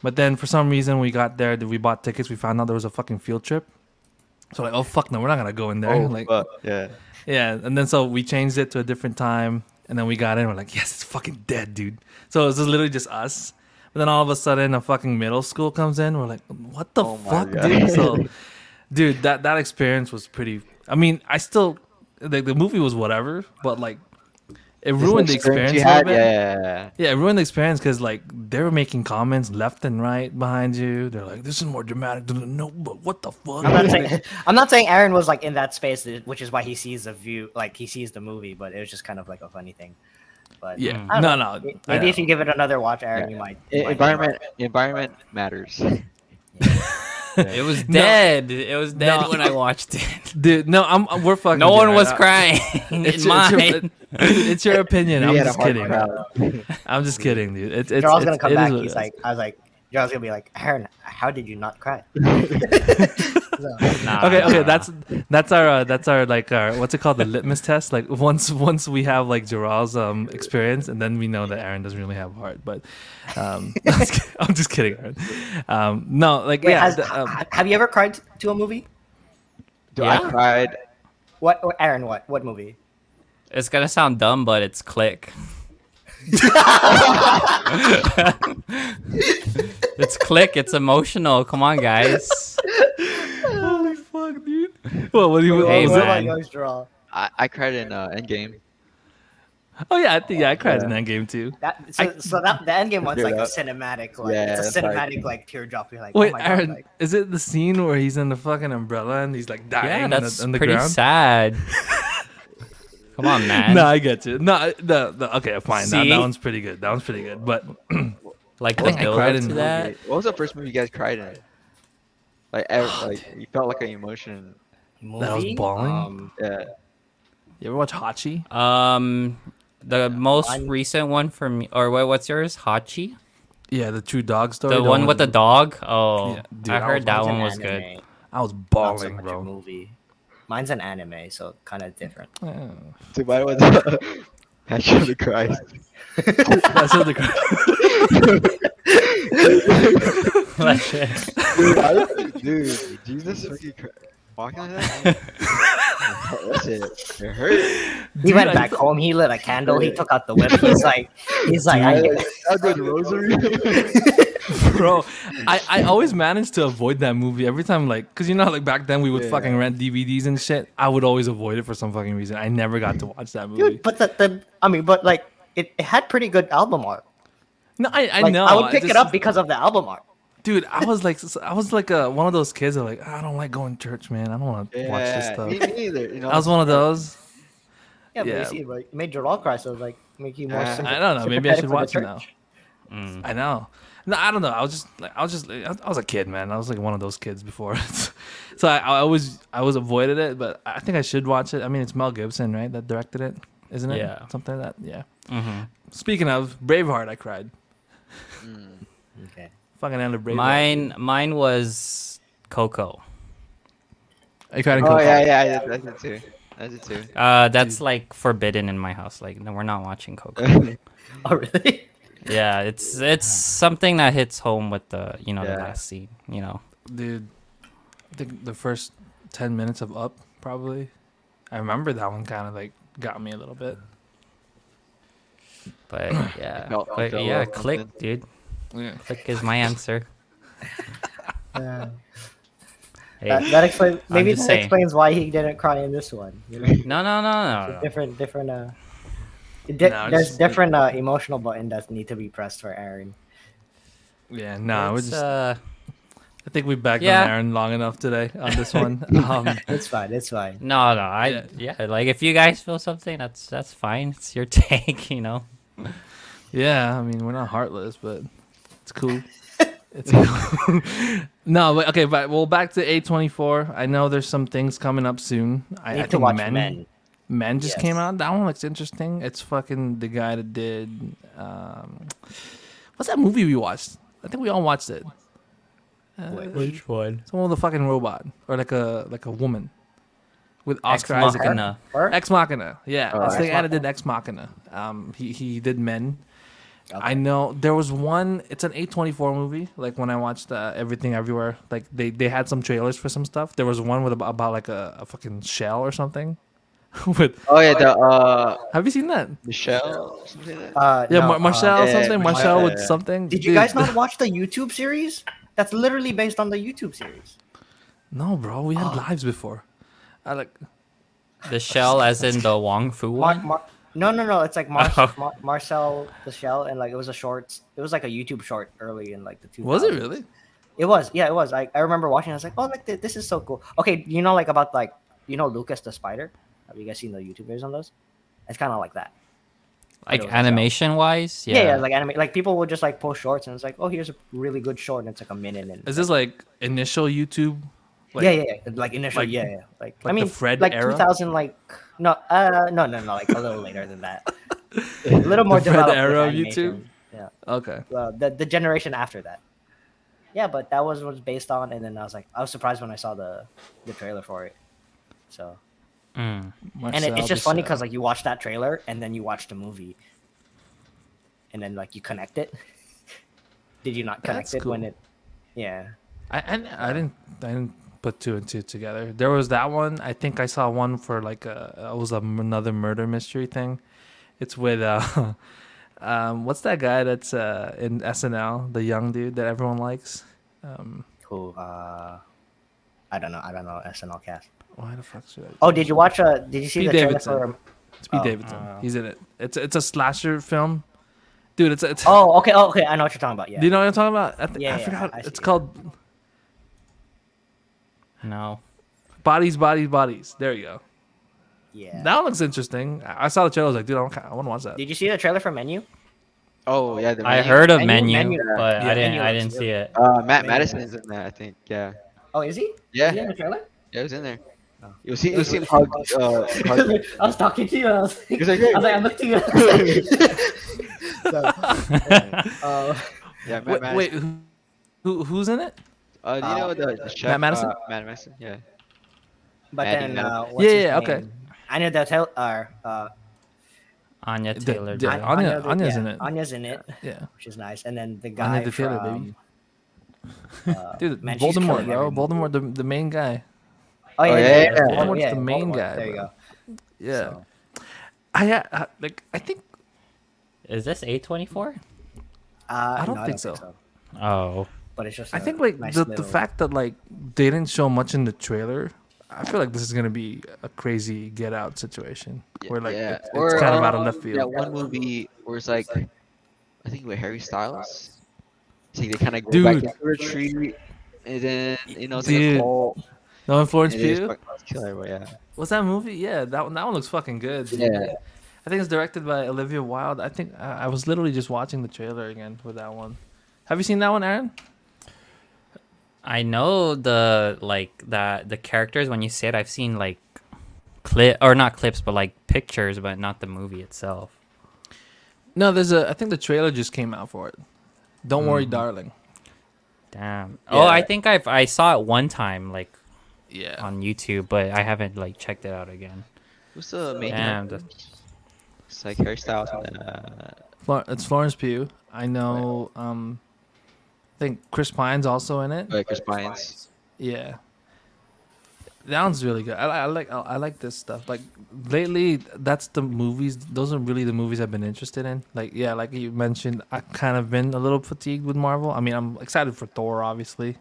but then for some reason we got there, we bought tickets. We found out there was a fucking field trip. So like, oh fuck no, we're not gonna go in there. Oh, like, fuck, yeah. yeah, and then so we changed it to a different time, and then we got in. We're like, yes, it's fucking dead, dude. So it was just literally just us. But then all of a sudden, a fucking middle school comes in. We're like, what the Oh fuck, dude? So, [LAUGHS] dude, that that experience was pretty. I mean, I still like the movie was whatever, but like it ruined the experience. you had, yeah, yeah, yeah. Yeah, it ruined the experience because like they were making comments left and right behind you. They're like, "This is more dramatic." than the No, but what the fuck? I'm not saying [LAUGHS] [LAUGHS] I'm not saying Aaron was like in that space, which is why he sees the view, like he sees the movie. But it was just kind of like a funny thing. But yeah, no, know. no. Maybe if you give it another watch, Aaron, you might. you E- might environment environment matters. [LAUGHS] It was [LAUGHS] dead. It was dead No. when I watched it. [LAUGHS] dude, no, I'm, I'm- we're fucking. No one right was now. crying. [LAUGHS] It's in your, it's, your, mine. it's your opinion. I'm just kidding. crowd. I'm just kidding, dude. It's it's. Joral's it's gonna come it is back. what it He's like, I was like, Joral's gonna be like, Aaron, how did you not cry? So, [LAUGHS] Nah, okay, okay. nah. That's that's our uh, that's our like our what's it called the litmus test. Like once once we have like Joral's um experience, and then we know that Aaron doesn't really have heart. But um, [LAUGHS] I'm just kidding, Aaron. Um, no, like wait, yeah. has, the, um, have you ever cried to a movie? Do Yeah. I cried. What, what- Aaron? What? What movie? It's gonna sound dumb, but it's click. [LAUGHS] it's click. It's emotional. Come on, guys. Holy fuck, dude. [LAUGHS] Well, what do you? Hey, what was what it? man. about yours, I, I cried in uh, Endgame. Oh yeah, I think yeah, I cried in Yeah. that game too. That so, so that the endgame one's Figure like it a cinematic, like Yeah, it's a cinematic like teardrop. You're like, Wait, oh my Aaron, god, like, is it the scene where he's in the fucking umbrella and he's like dying Yeah, on the, on the pretty ground? sad. [LAUGHS] Come on, man. No, I get you. No, the, the okay, fine. That, that one's pretty good. That one's pretty good. But like I the think I cried in to the that. What was the first movie you guys cried in? Like, ever, like you felt like an emotion. movie? That was bawling? Um, Yeah. you ever watch Hachi? Um, the most One- recent one for me, or what? What's yours? Hachi, Yeah, the true dog story. the one with the dog. Oh, Yeah, dude, I I heard was- that one an was good. anime, I was not so bawling, much a bro. movie. Mine's an anime, so kind of different. Yeah. Dude, mine was [LAUGHS] Passion of the Christ. That's what the Christ. Dude, I, dude, Jesus fucking Christ. Walking like that? That's it. It hurt. He Dude, went I back th- home. He lit a candle. He took out the whip. He's like, he's like, I, I, I did the rosary. [LAUGHS] [LAUGHS] bro. I, I always managed to avoid that movie every time, like, cause you know, like back then we would Yeah. fucking rent DVDs and shit. I would always avoid it for some fucking reason. I never got to watch that movie. dude. But the, the I mean, but like, it, it had pretty good album art. no, I, I Like, know. I would pick it just- up because of the album art. dude. I was like, I was like a, one of those kids that like, I don't like going to church, man. I don't want to watch this stuff. me, me neither. You know, I was one of those. Yeah, Yeah. but you see, like, it made Joral cry, so like, make you more. Uh, I don't know, maybe I should watch it now. Mm. I know. No, I don't know. I was just like I was just I was a kid, man. I was like one of those kids before, [LAUGHS] so I, I always I always avoided it. But I think I should watch it. I mean, it's Mel Gibson, right? That directed it, isn't it? Yeah. something like that. Yeah. hmm Speaking of Braveheart, I cried. Mm. Okay. Fucking end of Braveheart. Mine, mine was Coco. I cried in Coco. Oh Coco. yeah, yeah, I did, I did too. I did too. Uh, that's like forbidden in my house. Like, no, we're not watching Coco. [LAUGHS] Oh really? Yeah, it's it's something that hits home with the you know Yeah. the last scene. You know, dude. I think the first ten minutes of Up, probably. I remember that one kind of like got me a little bit. but [CLEARS THROAT] yeah, felt- but felt yeah, click, something. dude. Yeah. Click is my answer. [LAUGHS] Yeah. Hey, That, that explains. Maybe that saying. explains why he didn't cry in this one. You know? no, no, no, no. no. different, different. Uh, di- No, there's just- different uh, emotional button that need to be pressed for Aaron. Yeah, nah, we're just. uh, I think we backed yeah. on Aaron long enough today on this [LAUGHS] one. um, [LAUGHS] It's fine. It's fine. no, no. I Yeah. yeah. like if you guys feel something, that's that's fine. It's your [LAUGHS] take, you know. yeah, I mean we're not heartless, but it's cool. It's cool. no, but okay, but well, back to A twenty four. I know there's some things coming up soon. I, I need I to think watch Men, Men. Men just came out. That one looks interesting. It's fucking the guy that did. Um, what's that movie we watched? I think we all watched it. Uh, Which one? It's one with a fucking robot or like a like a woman with Ex Oscar Isaac. Machina. Ex Machina. Yeah, Oh, it's Ex the guy Machina. Ex Machina. Um, he he did Men. Okay. I know there was one. It's an A24 movie. Like when I watched uh, Everything Everywhere, like they, they had some trailers for some stuff. There was one with about, about like a, a fucking shell or something. [LAUGHS] with Oh yeah, the uh have you seen that? Michelle. Something like that? Uh, Yeah, no, Mar- uh, Marcel yeah, something. Marcel, Marcel with yeah. something. Did you Dude, guys not [LAUGHS] watch the YouTube series? That's literally based on the YouTube series. No, bro. We had lives before. I like. The shell, as in the Wong Fu one. Mar- no, no, no. It's like Mar- [LAUGHS] Oh. Mar- Marcel the Shell, and like it was a short. It was like a YouTube short early in like the two. Was it really? It was. Yeah, it was. I, I remember watching. I was like, oh, like th- this is so cool. Okay, you know, like about like you know Lucas the Spider. Have you guys seen the YouTube videos on those? It's kind of like that. Like animation wise, Yeah, yeah, like anime. Like people would just like post shorts, and it's like, oh, here's a really good short, and it's like a minute. And Is this like initial YouTube? Like, yeah, yeah, yeah, like initial, like- yeah, yeah. Like, I like the mean, Fred like era? 2000, like no, uh, no, no, no, like a little later than that. [LAUGHS] A little more The Fred developed era of animation. Yeah, Okay. Well, the the generation after that. Yeah, but that was what was based on, and then I was like, I was surprised when I saw the the trailer for it. So, Mm. and it, it's just funny because like you watch that trailer and then you watch the movie, and then like you connect it. [LAUGHS] Did you not connect That's it when it? Yeah. I, I I didn't I didn't put two and two together. There was that one. I think I saw one for like a it was a, another murder mystery thing. It's with uh, [LAUGHS] um, what's that guy that's uh in SNL, the young dude that everyone likes. Um, Who? Uh, I don't know. I don't know SNL cast. Why the fuck should I? Oh, did you watch? Uh, did you see Pete the trailer Davidson. for? It's Pete oh. Davidson. Uh. He's in it. It's it's a slasher film, dude. It's it's. Oh, okay. Oh, okay. I know what you're talking about. Yeah. Do you know what I'm talking about? I, th- Yeah, I yeah, forgot. I it's it. called No. Bodies, Bodies, Bodies. There you go. yeah. That one looks interesting. I I saw the trailer. I was like, dude, I want to watch that. Did you see the trailer for Menu? Oh yeah, the I heard of Menu- menu, Menu- but Yeah, I didn't. Menu I didn't see it. Uh, Matt Menu. is in that, I think. Yeah, Oh, is he? yeah, Is he in the trailer? yeah, it was in there. You'll see, you'll see him. Uh, hug. [LAUGHS] I was talking to you. I was, He's like, I was like, I'm looking to you. [LAUGHS] so, [LAUGHS] uh, Yeah, Matt Wait, Madison. wait who, who who's in it? Uh, you uh, know the, the chef? Madison? Uh, Matt Madison. Yeah. but Manny then, uh, what's Yeah, his yeah, okay. name? Anya Del Tel- uh, uh, Anya Taylor. the- Joy. Anya- Anya- Anya's yeah, in it. Anya's in it, Yeah, which is nice. And then the Anya guy the Taylor, from, baby. uh, dude, man, Voldemort, bro. everyone. Voldemort, the the main guy. Oh yeah, Oh, yeah, yeah, yeah, yeah. Voldemort's yeah, the main Voldemort. guy, There you bro. go. Yeah, So, I uh, like. I think Is this A twenty four? uh, I don't no, think so. Oh. But it's just. I a think like nice the, little- the fact that like they didn't show much in the trailer. I feel like this is gonna be a crazy Get Out situation where like yeah. it's, it's Or, kind of out of um, left field. That one movie where it's like, I think with Harry Styles. It's like they kind of go back Dude. into a retreat, and then you know it's like Dude. a cult. No, in Florence and Pugh. fucking kill yeah. What's that movie? Yeah, that one. That one looks fucking good. Yeah. I think it's directed by Olivia Wilde. I think I, I was literally just watching the trailer again for that one. Have you seen that one, Aaron? I know the like that the characters when you say it. I've seen like clip or not clips, but like pictures, but not the movie itself. No, there's a. I think the trailer just came out for it. Don't worry, Mhm. darling. Damn. Oh, I think I've I saw it one time like Yeah. on YouTube, but I haven't like checked it out again. Who's the main Damn, character? It's like Harry Styles and uh, Flor- it's Florence Pugh. I know. Um, I think Chris Pine's also in it. like Chris Pines. Yeah. That one's really good. I, I like I, I like this stuff. Like lately, that's the movies. Those are really the movies I've been interested in. Like yeah, like you mentioned, I kind of been a little fatigued with Marvel. I mean, I'm excited for Thor, obviously.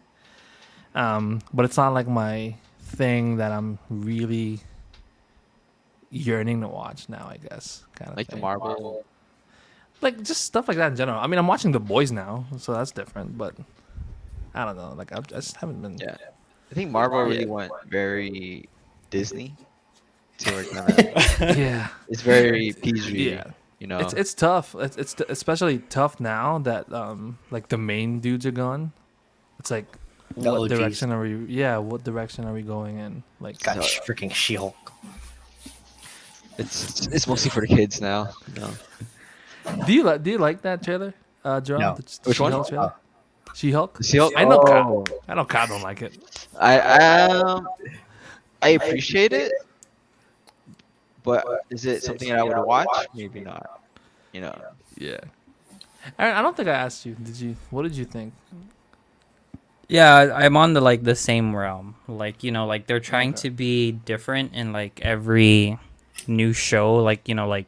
Um, but it's not like my thing that I'm really yearning to watch now. I guess kind of Like the thing. Marvel. like just stuff like that in general. I mean, I'm watching The Boys now, so that's different. But I don't know. Like I, I just haven't been. Yeah. I think Marvel really Yeah. went very Disney. To where kinda- [LAUGHS] yeah. [LAUGHS] it's very PG. Yeah. You know. It's it's tough. It's it's especially tough now that um like the main dudes are gone. It's like The what OGs. direction are we? Yeah, what direction are we going in? Like Got No. sh- freaking She-Hulk. it's it's mostly for the kids now. No. do you like do you like that trailer, uh, Jerome? No. The, Which one? She-Hulk trailer? She-Hulk. She-Hulk? I know. Oh. Kyle, I know. Kyle don't like it. I um I appreciate it, but is it something that I would watch? Maybe not. You know. Yeah. Aaron, I don't think I asked you. Did you? What did you think? Yeah, I'm on the like the same realm. Like, you know, like they're trying Okay. to be different in like every new show, like, you know, like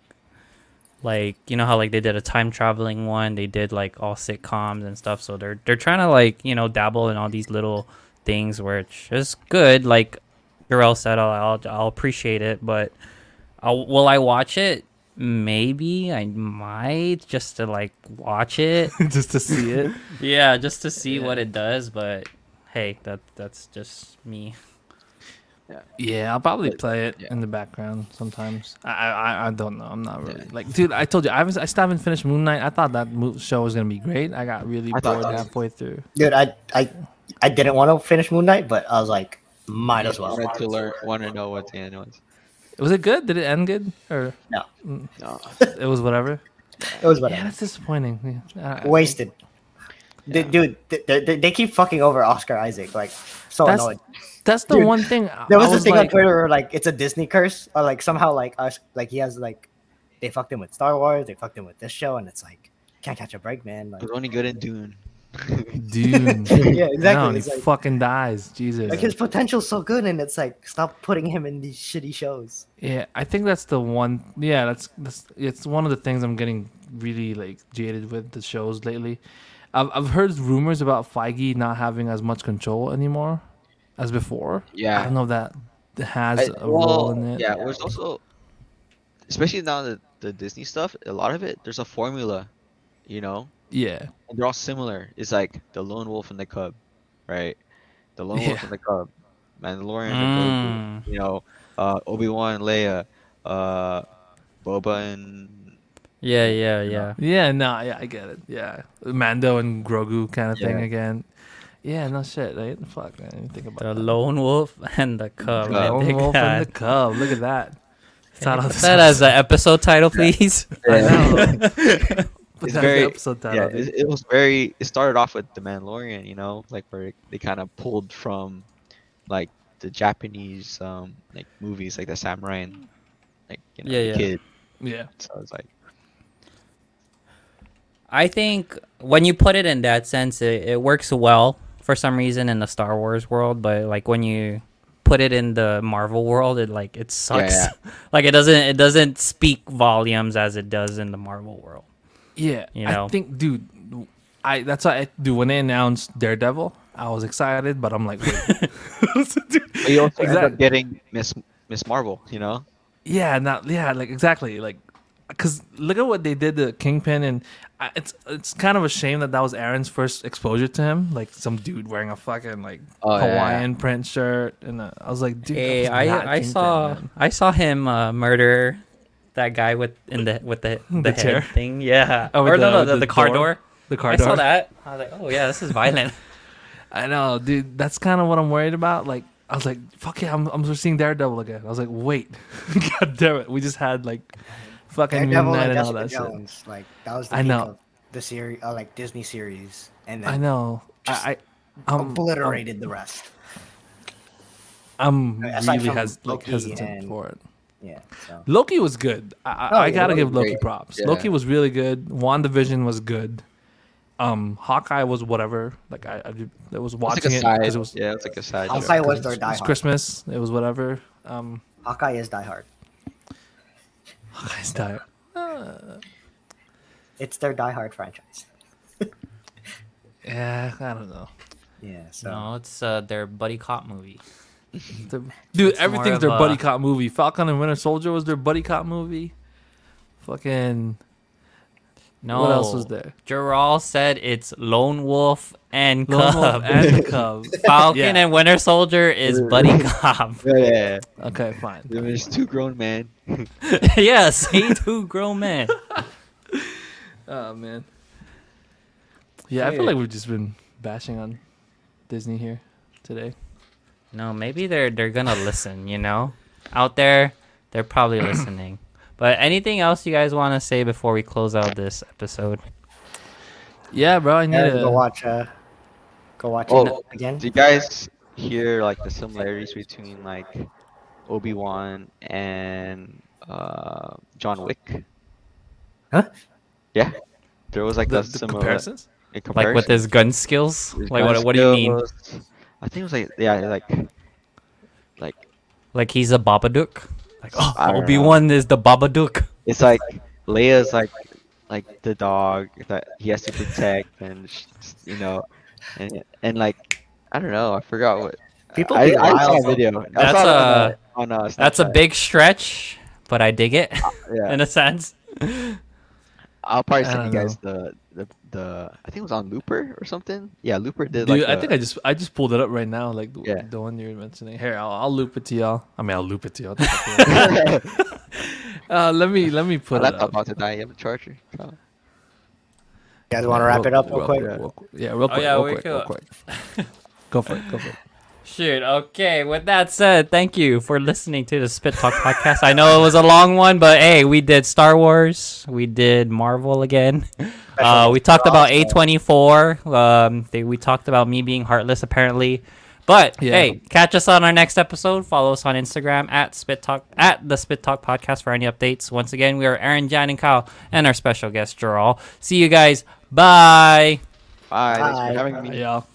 like you know how like they did a time traveling one, they did like all sitcoms and stuff. So they're they're trying to like, you know, dabble in all these little things where it's just good. Like Joral said, I'll I'll, I'll appreciate it, but I'll, will I watch it? Maybe I might just to like watch it. [LAUGHS] Just to see it. Yeah, just to see what it does, but hey, that that's just me. Yeah, yeah, I'll probably play it Yeah. in the background sometimes. I, I I- I don't know. I'm not really Yeah. like, dude. I told you I was I still haven't finished Moon Knight. I thought that mo- show was gonna be great. I got really I bored that- halfway through. Dude, I I I didn't want to finish Moon Knight, but I was like, might as well. Wanted to learn. Want to know what the end was. Was it good? Did it end good or No, mm. No. it was whatever? it was whatever. Yeah, that's disappointing. Yeah. I- I- Wasted. D- Dude, th- th- th- they keep fucking over Oscar Isaac. Like, so That's- annoyed. That's the Dude, one thing. There was I this thing on Twitter where like it's a Disney curse, or like somehow like us, like he has like they fucked him with Star Wars, they fucked him with this show, and it's like can't catch a break, man. Like, It was only good in Dune. Dude. [LAUGHS] yeah, exactly. No, he like, fucking dies. Jesus. like his potential's so good, and it's like stop putting him in these shitty shows. Yeah, I think that's the one. Yeah, that's that's it's one of the things I'm getting really like jaded with the shows lately. I've I've heard rumors about Feige not having as much control anymore as before. Yeah, I don't know if that has I- a role in it. yeah. It was also, especially now the the Disney stuff. A lot of it, there's a formula, you know, Yeah. and they're all similar. It's like the lone wolf and the cub, right? The lone wolf and the cub, Mandalorian, and Grogu, you know, uh, Obi Wan, Leia, uh, Boba, and Yeah, yeah, yeah. Yeah, no, yeah, I get it. Yeah. Mando and Grogu kind of thing again. Yeah, no shit, right? Fuck, I didn't think about The that. lone wolf and the cub. The Lone wolf that. and the cub. Look at that. It's Can not you put that as an episode title, please. [LAUGHS] I know. [LAUGHS] But It's that's very- episode title, yeah, it, it was very. It started off with the Mandalorian, you know, like where they kind of pulled from, like the Japanese um like movies, like the samurai and like you know, Yeah, yeah. kid. yeah. So it's like I think when you put it in that sense, it, it works well for some reason in the Star Wars world, but like when you put it in the Marvel world, it like it sucks. yeah. [LAUGHS] like it doesn't it doesn't speak volumes as it does in the Marvel world. Yeah, You know? I think, dude, I that's why I do when they announced Daredevil, I was excited, but I'm like, wait. Dude, [LAUGHS] but you also end up getting Miss Miss Marvel, you know. Yeah, not yeah, like exactly, like because look at what they did to Kingpin, and I, it's it's kind of a shame that that was Aaron's first exposure to him, like some dude wearing a fucking like Oh, yeah. Hawaiian print shirt, and uh, I was like, dude, that Hey, was not I I Kingpin, saw man. I saw him uh, murder that guy with in the with the [LAUGHS] the, The head chair? thing. Yeah. Oh, or with no, the- no, the, the the car door? door. the the car I door. saw that. I was like, oh yeah, this is violent. [LAUGHS] I know, dude. That's kind of what I'm worried about. Like, I was like, fuck yeah, I'm, I'm seeing Daredevil again. I was like, wait, [LAUGHS] god damn it, we just had like fucking Daredevil Midnight and and all Jessica that shit. Jones, like that was the I peak know. of the series, uh, like Disney series, and then I know. Just I, I I'm, obliterated the rest. I'm, I'm Aside really from hes- like hesitant and- for it. Yeah. So Loki was good. I, I, Oh, I yeah, gotta Loki give Loki great. props. Yeah. Loki was really good. WandaVision was good. Um, Hawkeye was whatever. Like I, I, I was It's like watching it because it was yeah, it's like a side. I'll show. say was it their was, Die Christmas. It was whatever. Um, Hawkeye is Die Hard. Hawkeye's diet. [LAUGHS] It's their Die Hard franchise. [LAUGHS] Yeah, I don't know. Yeah. So no, it's uh, their buddy cop movie. The- dude, everything's their a- buddy cop movie. Falcon and Winter Soldier was their buddy cop movie. Fucking. No, What else was there? Joral said it's Lone Wolf and Lone Cub. Wolf and Cub. [LAUGHS] Falcon Yeah. and Winter Soldier is [LAUGHS] buddy cop. [LAUGHS] Yeah, yeah. yeah. Okay, fine. There's two grown men. yes, he two grown men. Oh man. Yeah, I feel like we've just been bashing on Disney here today. No, maybe they're they're gonna listen. You know, out there, they're probably [CLEARS THROAT] listening. But anything else you guys want to say before we close out this episode? Yeah, bro, I need yeah, to go watch. Uh, go watch Oh, it again. Do you guys hear like the similarities between like Obi Wan and uh, John Wick? Huh? Yeah, there was like the, a the similar comparisons. Like with his gun skills? His Like gun what? What do you mean? Skills. I think it was like yeah, like like Like he's a Babadook? Like oh, I don't Obi Wan is the Babadook. it's like Leia's like like the dog that he has to protect and you know and and like I don't know I forgot what People I, I saw wild. a video I That's saw a- on, uh, on uh, That's a big stretch, but I dig it yeah. [LAUGHS] in a sense. I'll probably send you don't guys the, the the I think it was on Looper or something. Yeah, Looper did Dude, like I a- think I just I just pulled it up right now, like the, Yeah. the one you're mentioning. Here, I'll, I'll loop it to y'all. I mean, I'll loop it to y'all. What the fuck is- uh, let me let me put it laptop about to die. You have a charger. Oh. You guys want to wrap it up real quick? real quick. Yeah, real quick. Oh, yeah, real quick. Real quick. Go for it. Go for it. [LAUGHS] Shoot. Okay. With that said, thank you for listening to the Spit Talk podcast. I know it was a long one, but hey, we did Star Wars. We did Marvel again. [LAUGHS] Uh, we talked about A twenty four. Um, they, we talked about me being heartless apparently. But Yeah. hey, catch us on our next episode. Follow us on Instagram at Spit Talk at the Spit Talk Podcast for any updates. Once again, we are Aaron, Jan, and Kyle, and our special guest Joral. See you guys. Bye. Bye. Thanks for having me. Y'all.